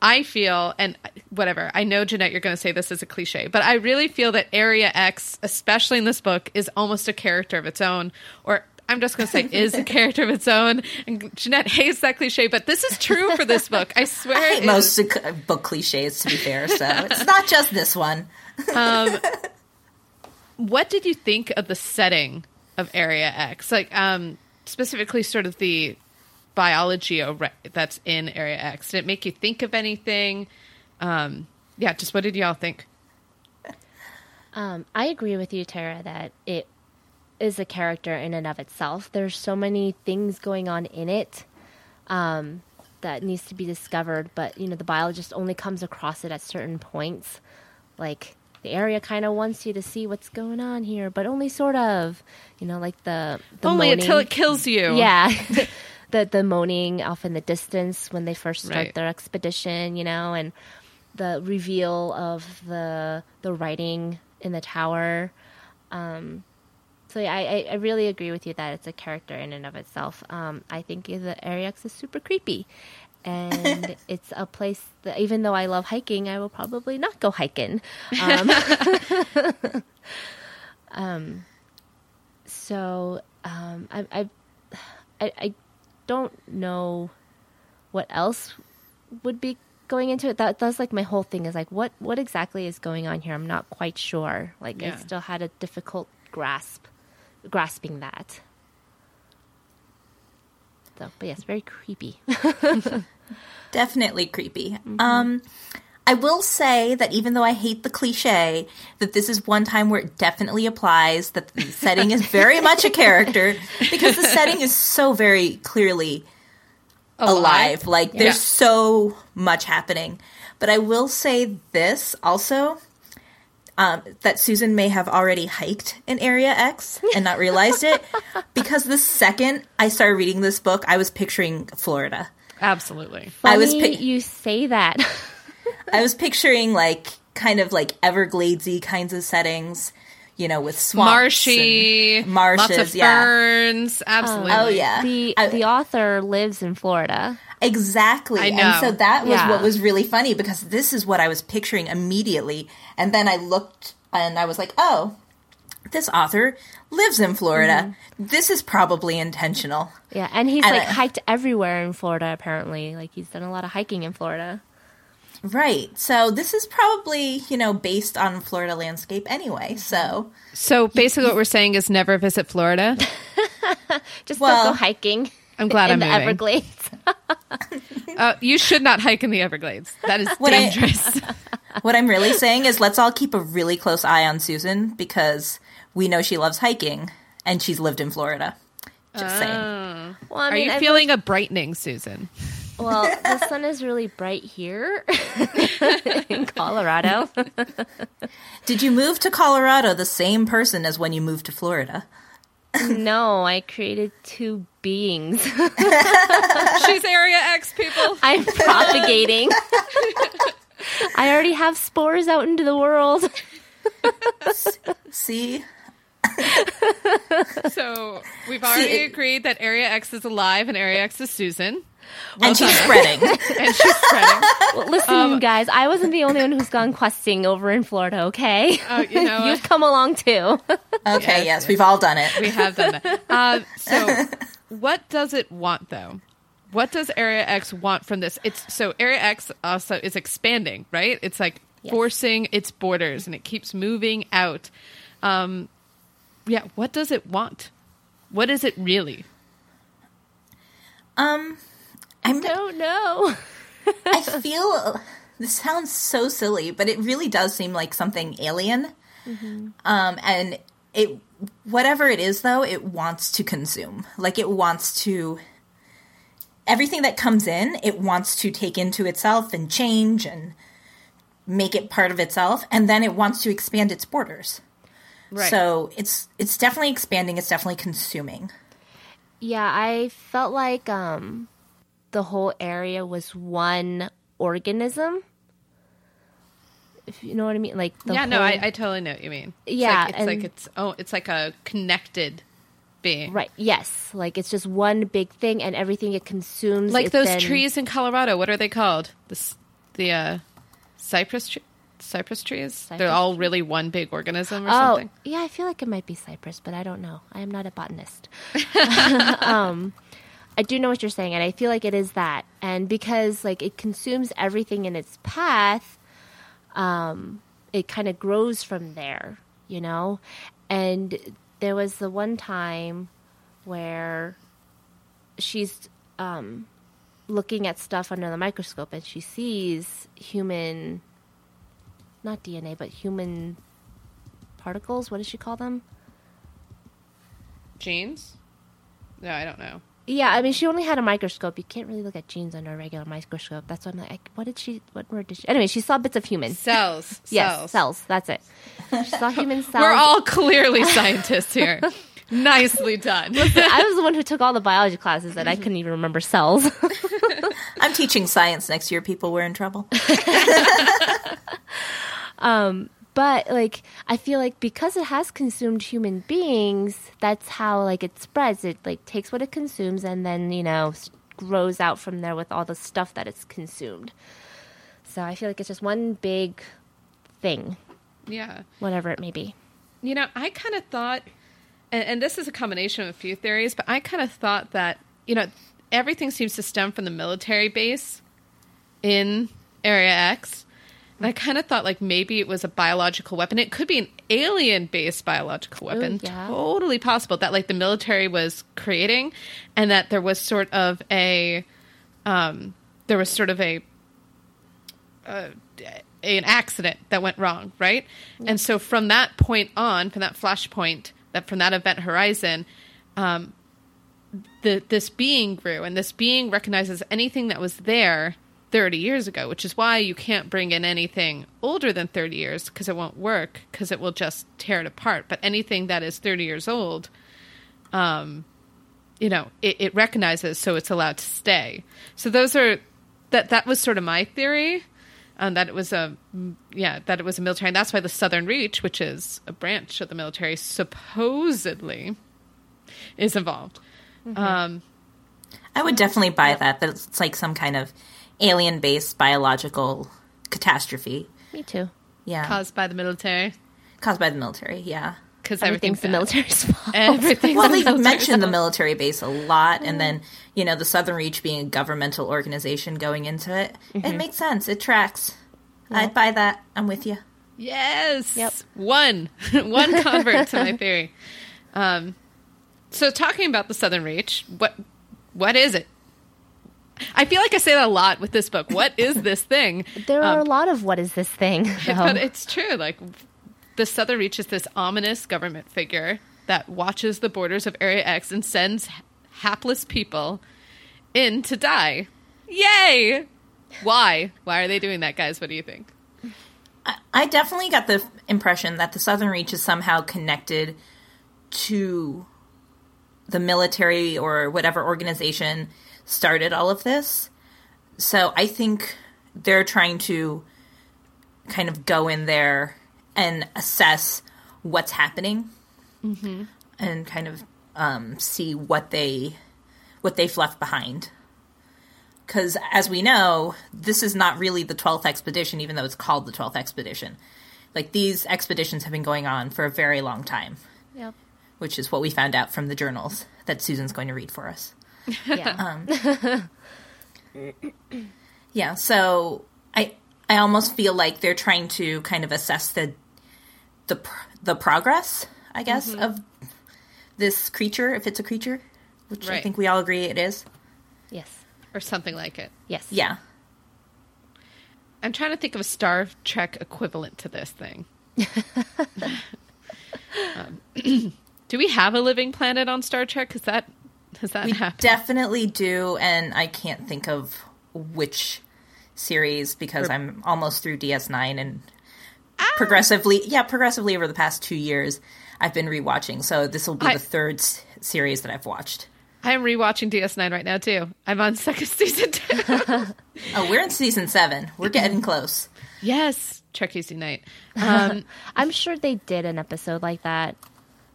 I feel, and whatever, I know, Jeanette, you're going to say this is a cliche, but I really feel that Area X, especially in this book, is almost a character of its own. Or I'm just going to say is a character of its own. And Jeanette hates that cliche, but this is true for this book. I swear I hate most book cliches, to be fair, so it's not just this one. what did you think of the setting of Area X? Like, um, specifically, sort of the biology that's in Area X. Did it make you think of anything? Um, yeah, just what did y'all think? Um, I agree with you, Tara, that it is a character in and of itself. There's so many things going on in it um, that needs to be discovered, but you know the biologist only comes across it at certain points. Like the area kind of wants you to see what's going on here, but only sort of. You know, like the the Only moaning. until it kills you. Yeah. the the moaning off in the distance when they first start Right. their expedition, you know, and the reveal of the the writing in the tower. Um, so yeah, I, I, really agree with you that it's a character in and of itself. Um, I think the Area X is super creepy, and it's a place that even though I love hiking, I will probably not go hiking. Um, um, so um, I, I, I, I don't know what else would be going into it. That that's like my whole thing is like what what exactly is going on here? I'm not quite sure. Like I still had a difficult grasp grasping that. So, but yes, very creepy. Definitely creepy. Um, I will say that even though I hate the cliche, that this is one time where it definitely applies. That the setting is very much a character because the setting is so very clearly alive. Like there's so much happening. But I will say this also. Um, that Susan may have already hiked in Area X and not realized it because the second I started reading this book, I was picturing Florida. Absolutely. I was Funny pic- you say that. I was picturing like kind of like Evergladesy kinds of settings, you know, with swamps, Marshy, marshes, lots of yeah, ferns. Absolutely. Oh yeah, the I- the author lives in Florida. exactly. I know. And so that was Yeah. what was really funny because this is what I was picturing immediately, and then I looked and I was like, oh. This author lives in Florida. Mm-hmm. This is probably intentional. Yeah, and he's And like I- hiked everywhere in Florida. Apparently, like he's done a lot of hiking in Florida. Right. So this is probably, you know, based on Florida landscape anyway. So So basically, what we're saying is never visit Florida. Just Well, don't go hiking. I'm glad in I'm the moving. Everglades. Uh, you should not hike in the Everglades. That is What I- dangerous. What I'm really saying is let's all keep a really close eye on Susan because we know she loves hiking and she's lived in Florida. Just saying. Oh. Well, I Are mean, you I've feeling a brightening, Susan? Well, the sun is really bright here in Colorado. Did you move to Colorado the same person as when you moved to Florida? no, I created two beings. She's Area X, people. I'm propagating. I already have spores out into the world. See? So we've already See, it- agreed that Area X is alive and Area X is Susan. And she's spreading. And she's spreading. Well, listen, guys, I wasn't the only one who's gone questing over in Florida, okay? Oh, you know You've what? come along too. Okay, Yes, yes, we've all done it. We have done that. Uh, so, what does it want, though? What does Area X want from this? It's so Area X also is expanding, right? It's like Yes. forcing its borders, and it keeps moving out. Um, yeah, what does it want? What is it really? Um, I'm, don't know. I feel this sounds so silly, but it really does seem like something alien. Um, and it, whatever it is, though, it wants to consume. Like it wants to. Everything that comes in, it wants to take into itself and change and make it part of itself, and then it wants to expand its borders. Right. So it's it's definitely expanding. It's definitely consuming. Yeah, I felt like um, the whole area was one organism. If you know what I mean, like the yeah, no, I, I totally know what you mean. It's Yeah, like, it's like it's oh, it's like a connected being, right. Yes, like it's just one big thing, and everything it consumes. Like those then- trees in Colorado. What are they called? The the uh, cypress tree. Cypress trees? They're all really one big organism or Oh, something. yeah, I feel like it might be cypress, but I don't know. I am not a botanist. um, I do know what you're saying, and I feel like it is that. And because like it consumes everything in its path, um, it kind of grows from there, you know. And there was the one time where she's um, looking at stuff under the microscope, and she sees human, not DNA, but human particles. What does she call them? Genes? No, I don't know. Yeah, I mean, she only had a microscope. You can't really look at genes under a regular microscope. That's why I'm like, what did she? What word did she? Anyway, she saw bits of human. Cells. Yes, cells. cells. That's it. She saw human cells. We're all clearly scientists here. Nicely done. I was the one who took all the biology classes and I mhm. couldn't even remember cells. I'm teaching science next year. People, we're in trouble. Um, but like I feel like because it has consumed human beings, that's how like it spreads. It like takes what it consumes and then you know grows out from there with all the stuff that it's consumed. So I feel like it's just one big thing, yeah. whatever it may be. You know, I kind of thought, and, and this is a combination of a few theories, but I kind of thought that, you know, everything seems to stem from the military base in Area X. And I kind of thought like maybe it was a biological weapon. It could be an alien based biological weapon. yeah. Totally possible that like the military was creating and that there was sort of a, um, there was sort of a uh, an accident that went wrong, right? And so from that point on, from that flashpoint, that from that event horizon, um, the this being grew, and this being recognizes anything that was there 30 years ago, which is why you can't bring in anything older than 30 years because it won't work because it will just tear it apart. But anything that is 30 years old, um, you know, it, it recognizes, so it's allowed to stay. So those are that that was sort of my theory um, that it was a yeah that it was a military and that's why the southern reach which is a branch of the military supposedly is involved um, I would definitely buy that. That it's like some kind of alien based biological catastrophe. Me too. Yeah. caused by the military Caused by the military. Yeah. because Everything's everything's the military's fault. everything's Well, the they military's mentioned the military base a lot, and then you know the Southern Reach being a governmental organization going into it. It makes sense. It tracks. I'd buy that. I'm with you. Yes. Yep. One. One convert to my theory. Um, so talking about the Southern Reach, what what is it? I feel like I say that a lot with this book. What is this thing? There are Um, a lot of what is this thing? though. but it's true. Like the Southern Reach is this ominous government figure that watches the borders of Area X and sends hapless people in to die. Yay! Why? Why are they doing that, guys? What do you think? I, I definitely got the impression that the Southern Reach is somehow connected to the military or whatever organization started all of this. So I think they're trying to kind of go in there and assess what's happening and kind of um, see what they what they've left behind. Because as we know, this is not really the 12th expedition, even though it's called the 12th expedition. Like these expeditions have been going on for a very long time, Yep. which is what we found out from the journals that Susan's going to read for us. Yeah. Yeah, so I I almost feel like they're trying to kind of assess the the the progress, I guess, of this creature, if it's a creature, which I think we all agree it is. yes. Or something like it. Yes. Yeah. I'm trying to think of a Star Trek equivalent to this thing. um, do we have a living planet on Star Trek? Because that has that We happened? definitely do, and I can't think of which series because I'm almost through DS9 and progressively, yeah, progressively over the past two years, I've been rewatching. So this will be I- the third s- series that I've watched. I'm rewatching DS9 right now too. I'm on second season two. Oh, we're in season seven. We're getting close. yes, Trekkies Unite. Um, I'm sure they did an episode like that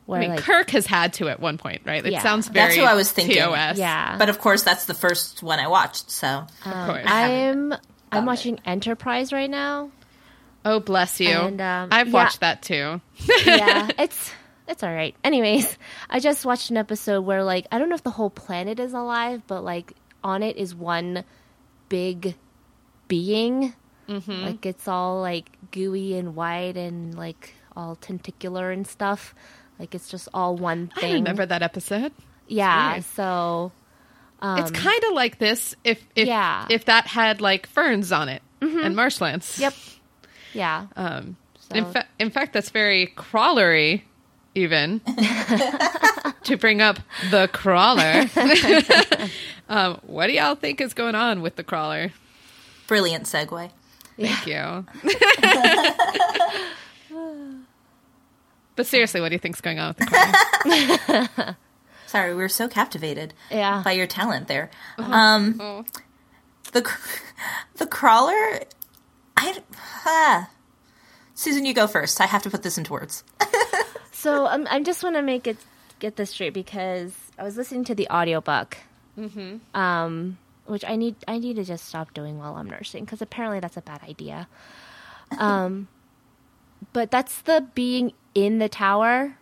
where I mean, like Kirk has had to at one point, right? It Yeah. sounds That's very who I was thinking. TOS. yeah. But of course, that's the first one I watched. So of course. I'm I'm it. watching Enterprise right now. oh, bless you. And, um, I've yeah. watched that too. yeah, it's it's all right. Anyways, I just watched an episode where like I don't know if the whole planet is alive, but like on it is one big being. Mm-hmm. Like it's all like gooey and white and like all tentacular and stuff. Like it's just all one thing. I remember that episode. Yeah, weird. so it's kind of like this if if Um, Yeah. Mm-hmm. if that had like ferns on it and marshlands. yep. Yeah. Um, So- in, fa- in fact, that's very crawlery, even to bring up the crawler. um, what do y'all think is going on with the crawler? brilliant segue. Thank you. But seriously, what do you think's going on with the crawler? Sorry, we were so captivated Yeah. by your talent there. Um, oh. the the crawler. I ah. Susan, you go first. I have to put this into words. So um, I just want to make it get this straight because I was listening to the audiobook, um, which I need I need to just stop doing while I'm nursing because apparently that's a bad idea. Um, but that's the being in the tower,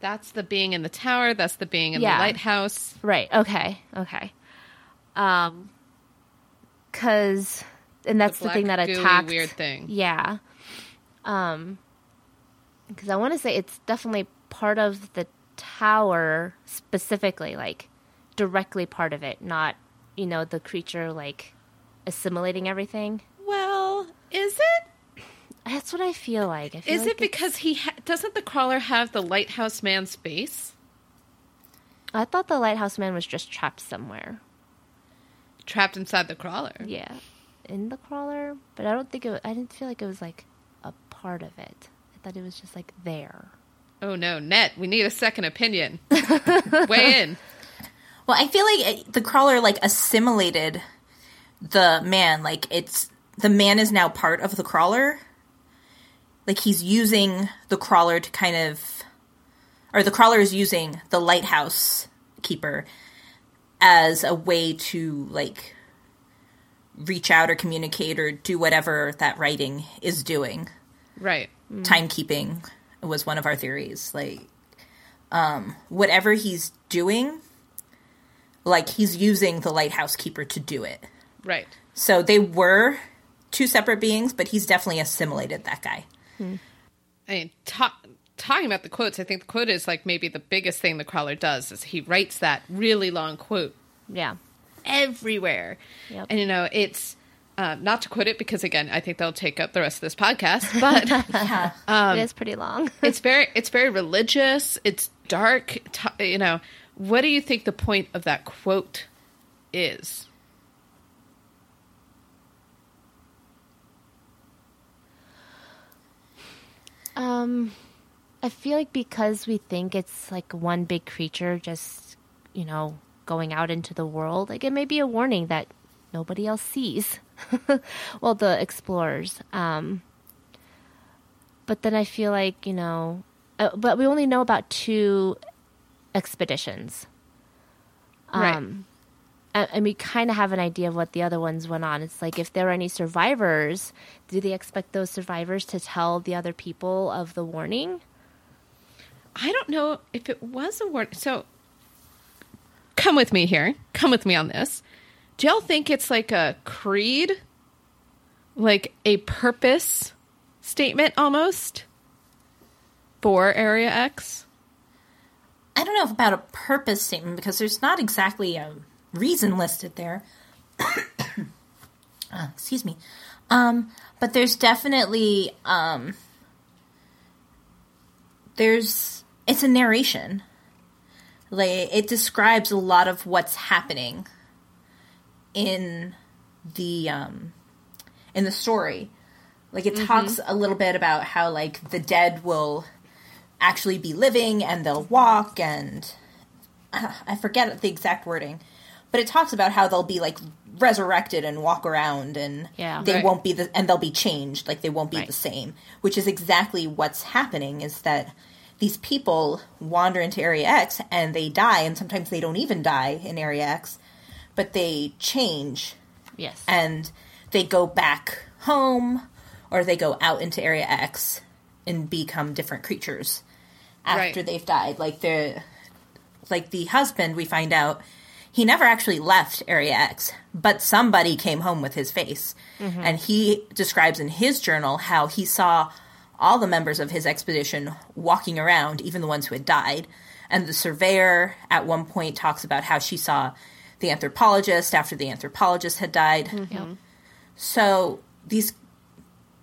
That's the being in the tower. That's the being in Yeah. the lighthouse. right? Okay, okay. Um, because and that's the, black, thing that attacked. weird thing. Yeah. Um, because I want to say it's definitely part of the tower specifically, like directly part of it, not you know the creature like assimilating everything. Well, is it? That's what I feel like. I feel Is like it because he ha- doesn't the crawler have the lighthouse man's face I thought the lighthouse man was just trapped somewhere. trapped inside the crawler? Yeah, in the crawler, but I don't think it. I didn't feel like it was like a part of it. I thought it was just like there. Oh no, Net, we need a second opinion. Weigh in. Well, I feel like it, the crawler like assimilated the man. Like it's the man is now part of the crawler. Like he's using the crawler to kind of, or the crawler is using the lighthouse keeper as a way to like reach out or communicate or do whatever that writing is doing. Right. Timekeeping was one of our theories. Like, um, whatever he's doing, like he's using the lighthouse keeper to do it. Right. So they were two separate beings, but he's definitely assimilated that guy. I mean, ta- talking about the quotes, I think the quote is like maybe the biggest thing the crawler does is he writes that really long quote Yeah. everywhere. Yep. And you know, it's uh, not to quote it because again, I think they'll take up the rest of this podcast, but Yeah. it is pretty long. it's very it's very religious. It's dark. T- you know, what do you think the point of that quote is? Um, I feel like because we think it's like one big creature just, you know, going out into the world, like it may be a warning that nobody else sees. well, the explorers. Um, but then I feel like, you know, uh, but we only know about two expeditions. Right. Um, and, and we kind of have an idea of what the other ones went on. It's like if there are any survivors, do they expect those survivors to tell the other people of the warning? I don't know if it was a warning. So, come with me here. Come with me on this. Do y'all think it's like a creed, like a purpose statement almost for Area X? I don't know about a purpose statement because there's not exactly a reason listed there. Uh, excuse me. Um, but there's definitely um, there's it's a narration. Like it describes a lot of what's happening in the um, in the story. Like it talks a little bit about how like the dead will actually be living and they'll walk and uh, I forget the exact wording, but it talks about how they'll be like resurrected and walk around and Yeah. they Right. won't be the and they'll be changed like they won't be Right. the same, which is exactly what's happening is that these people wander into Area X and they die and sometimes they don't even die in Area X, but they change Yes. and they go back home or they go out into area X and become different creatures after Right. they've died. Like the like the husband we find out he never actually left area X, but somebody came home with his face. Mm-hmm. And he describes in his journal how he saw all the members of his expedition walking around, even the ones who had died. And the surveyor at one point talks about how she saw the anthropologist after the anthropologist had died. Mm-hmm. Yep. So these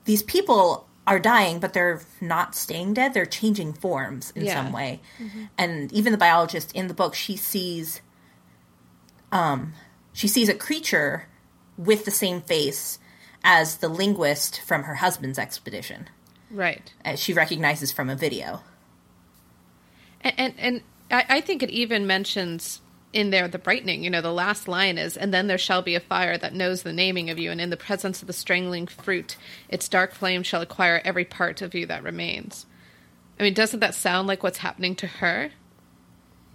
these people are dying, but they're not staying dead. They're changing forms in Yeah. some way. Mm-hmm. And even the biologist in the book, she sees um she sees a creature with the same face as the linguist from her husband's expedition. Right. as she recognizes from a video. And and, and I, I think it even mentions in there the brightening. You know, the last line is, "And then there shall be a fire that knows the naming of you, and in the presence of the strangling fruit, its dark flame shall acquire every part of you that remains." I mean, doesn't that sound like what's happening to her?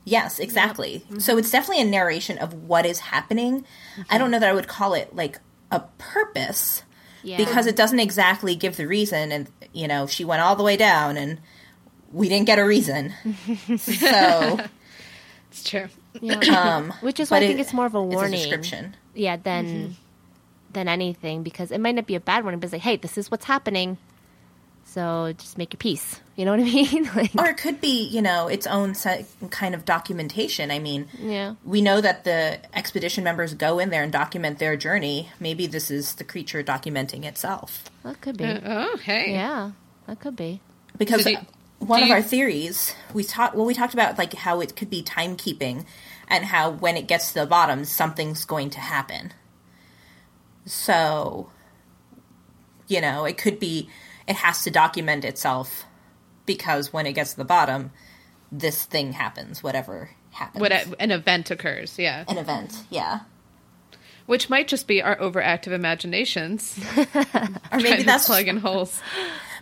Yes, exactly. Mm-hmm. So it's definitely a narration of what is happening. I mm-hmm. don't know that I would call it like a purpose Yeah. because it doesn't exactly give the reason and you know, she went all the way down and we didn't get a reason. so, It's true. Yeah. um Which is why I think it- it's more of a it's warning. description. Yeah, than mm-hmm. than anything because it might not be a bad one, but it's like, hey, this is what's happening. So just make your peace. You know what I mean? like, Or it could be, you know, its own set, kind of documentation. I mean, yeah. we know that the expedition members go in there and document their journey. Maybe this is the creature documenting itself. That could be. Uh, oh, hey. yeah, that could be. because So you- one of you- our theories we talked well we talked about like how it could be timekeeping and how when it gets to the bottom something's going to happen so you know it could be it has to document itself because when it gets to the bottom this thing happens whatever happens What an event occurs, yeah. an event yeah Which might just be our overactive imaginations. or maybe to that's plug in holes.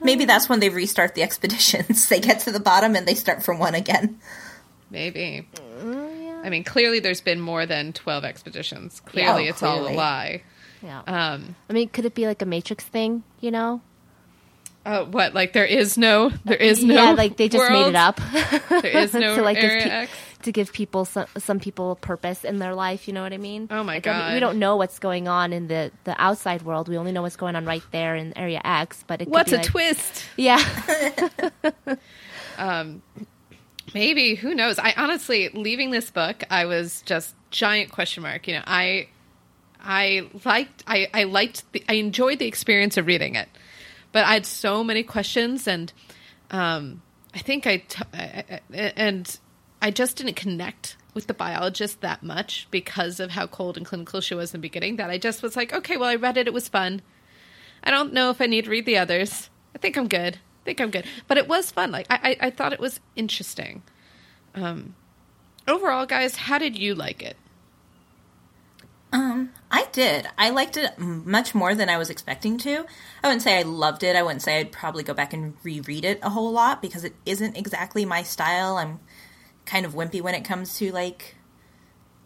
maybe that's when they restart the expeditions they get to the bottom and they start from one again Maybe. Mm, I mean, clearly there's been more than 12 expeditions. Clearly oh, it's all a lie. Yeah. Um, I mean, could it be like a Matrix thing? You know? Oh, what? Like there is no, there is no. yeah, like they just made it up. There is no to like give Area pe- X. to give people some some people purpose in their life. You know what I mean? Oh my Like, I mean, God. we don't know what's going on in the the outside world. We only know what's going on right there in Area X. But it could What's a like- twist? Yeah. um, Maybe who knows? I honestly, leaving this book, I was just giant question mark. You know, I, I liked, I, I liked, the, I enjoyed the experience of reading it, but I had so many questions, and um, I think I, t- I, I and I just didn't connect with the biologist that much because of how cold and clinical she was in the beginning. That I just was like, okay, well, I read it, it was fun. I don't know if I need to read the others. I think I'm good. I think I'm good. But it was fun. Like I, I, I thought it was interesting. Um, overall, guys, how did you like it? Um, I did. I liked it much more than I was expecting to. I wouldn't say I loved it. I wouldn't say I'd probably go back and reread it a whole lot because it isn't exactly my style. I'm kind of wimpy when it comes to like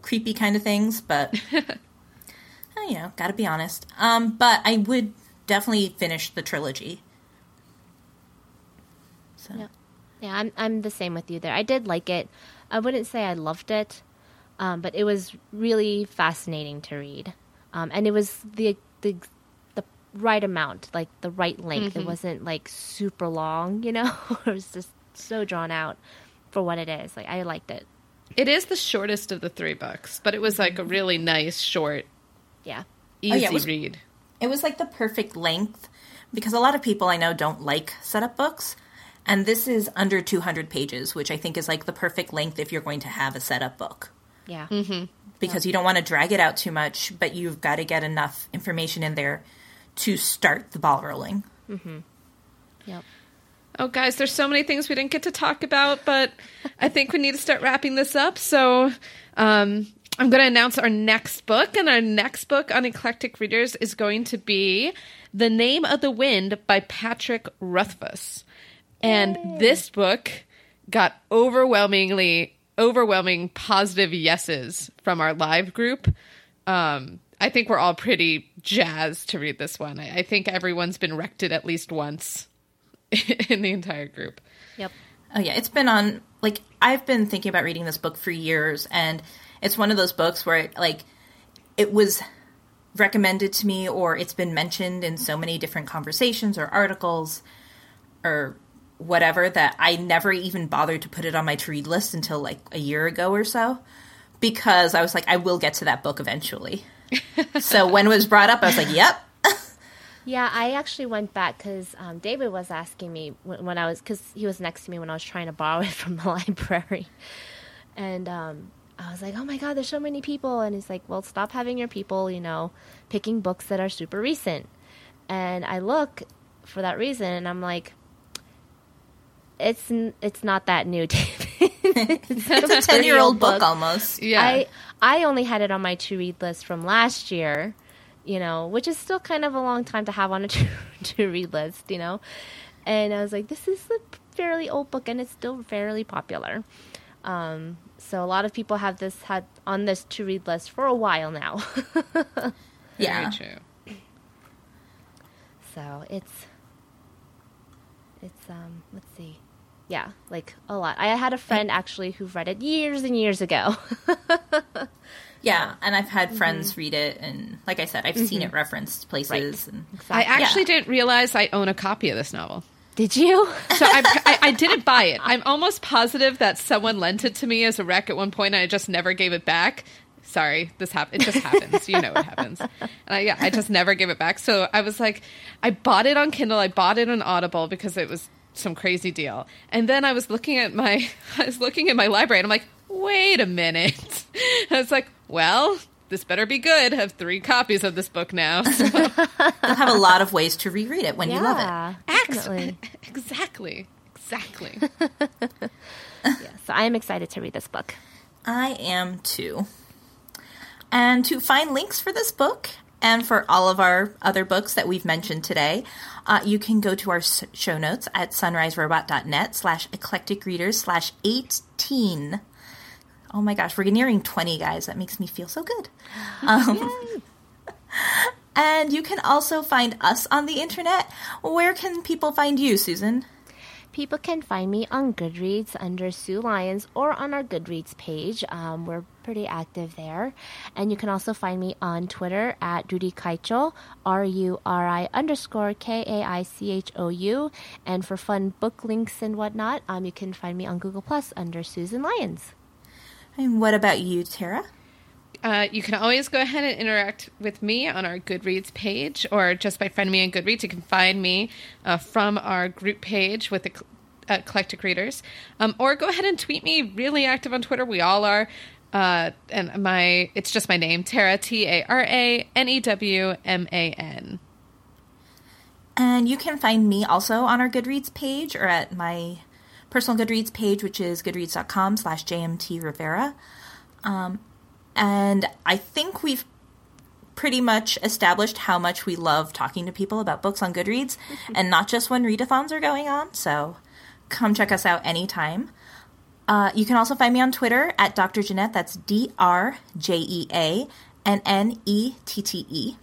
creepy kind of things, but oh, you know, gotta be honest. Um, but I would definitely finish the trilogy. So Yeah. Yeah, I'm I'm the same with you there. I did like it. I wouldn't say I loved it, um, but it was really fascinating to read, um, and it was the the the right amount, like the right length. It wasn't like super long, you know. it was just so drawn out for what it is. Like I liked it. It is the shortest of the three books, but it was like a really nice, short, Yeah. easy it was- read. it was like the perfect length because a lot of people I know don't like setup books. And this is under 200 pages, which I think is like the perfect length if you're going to have a setup book. Yeah. Mm-hmm. Because you don't want to drag it out too much, but you've got to get enough information in there to start the ball rolling. Mm-hmm. Yep. Oh, guys, there's so many things we didn't get to talk about, but I think we need to start wrapping this up. So, um, I'm going to announce our next book, and our next book on Eclectic Readers is going to be The Name of the Wind by Patrick Rothfuss. And this book got overwhelmingly, overwhelming positive yeses from our live group. Um, I think we're all pretty jazzed to read this one. I, I think everyone's been wrecked it at least once in the entire group. Yep. Oh yeah, it's been on like I've been thinking about reading this book for years and it's one of those books where it, like it was recommended to me or it's been mentioned in so many different conversations or articles or whatever that I never even bothered to put it on my to read list until like a year ago or so because I was like I will get to that book eventually. so when it was brought up I was like, "Yep, Yeah, I actually went back because um, David was asking me when, when I was because he was next to me when I was trying to borrow it from the library, and um, I was like, "Oh my god, there's so many people," and he's like, "Well, stop having your people, you know, picking books that are super recent." And I look for that reason, and I'm like, it's it's not that new. David. It's a 10 year old book almost. Yeah. I I only had it on my to read list from last year, you know, which is still kind of a long time to have on a to, to read list, you know. And I was like, this is a fairly old book, and it's still fairly popular. Um, so a lot of people have this had on this to read list for a while now. Yeah. Very true. so it's it's um let's see yeah like a lot i had a friend actually who read it years and years ago Yeah. And I've had mm-hmm. friends read it. And like I said, I've seen it mm-hmm. referenced places. And I actually Yeah. didn't realize I own a copy of this novel. did you So I, I, I didn't buy it. I'm almost positive that someone lent it to me as a rec at one point, and I just never gave it back. Sorry, this happened. It just happens. you know what happens. And I, yeah, I just never gave it back. So I was like, I bought it on Kindle. I bought it on Audible because it was some crazy deal. And then I was looking at my, I was looking at my library, and I'm like, wait a minute. I was like, well. This better be good. I have three copies of this book now. So. you'll have a lot of ways to reread it when you love it. yeah definitely exactly. Exactly. yeah, so i am excited to read this book I am too. And to find links for this book and for all of our other books that we've mentioned today, uh, you can go to our show notes at sunriserobot.net slash eclectic readers slash 18. Oh my gosh, we're nearing 20, guys. That makes me feel so good. Um, and you can also find us on the internet. Where can people find you, Susan? People can find me on Goodreads under Sue Lyons or on our Goodreads page. Um, we're pretty active there. And you can also find me on Twitter at Ruri Kaicho, R U R I underscore K A I C H O U. And for fun book links and whatnot, um, you can find me on Google Plus under Susan Lyons. And what about you, Tara? Uh, you can always go ahead and interact with me on our Goodreads page or just by finding me on Goodreads. You can find me uh, from our group page with the Ec- Eclectic Readers. Um, or go ahead and tweet me. Really active on Twitter. We all are. Uh, and my it's just my name, Tara, T A R A N E W M A N. And you can find me also on our Goodreads page or at my personal Goodreads page, which is goodreads.com slash JMT Rivera. Um, and I think we've pretty much established how much we love talking to people about books on Goodreads, and not just when readathons are going on. So come check us out anytime. Uh, you can also find me on Twitter at Dr. Jeanette. That's D R J E A N N E T T E.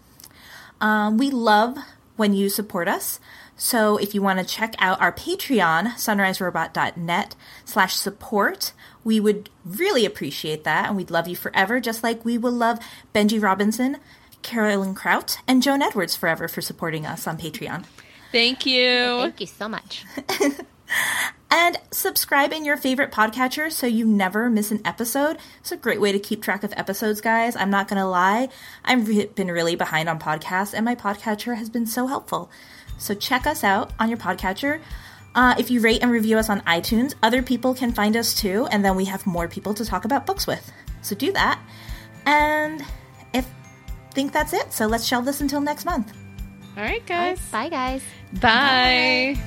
Um, we love when you support us. So if you want to check out our Patreon, sunriserobot.net slash support, we would really appreciate that. And we'd love you forever, just like we will love Benji Robinson, Carolyn Kraut, and Joan Edwards forever for supporting us on Patreon. Thank you. Thank you so much. And subscribe in your favorite podcatcher so you never miss an episode. It's a great way to keep track of episodes, guys. I'm not going to lie. I've re- been really behind on podcasts, and my podcatcher has been so helpful. So check us out on your podcatcher. Uh, if you rate and review us on iTunes, other people can find us too, and then we have more people to talk about books with. So do that. And if think that's it, so let's shelve this until next month. All right, guys. Bye, guys. Bye.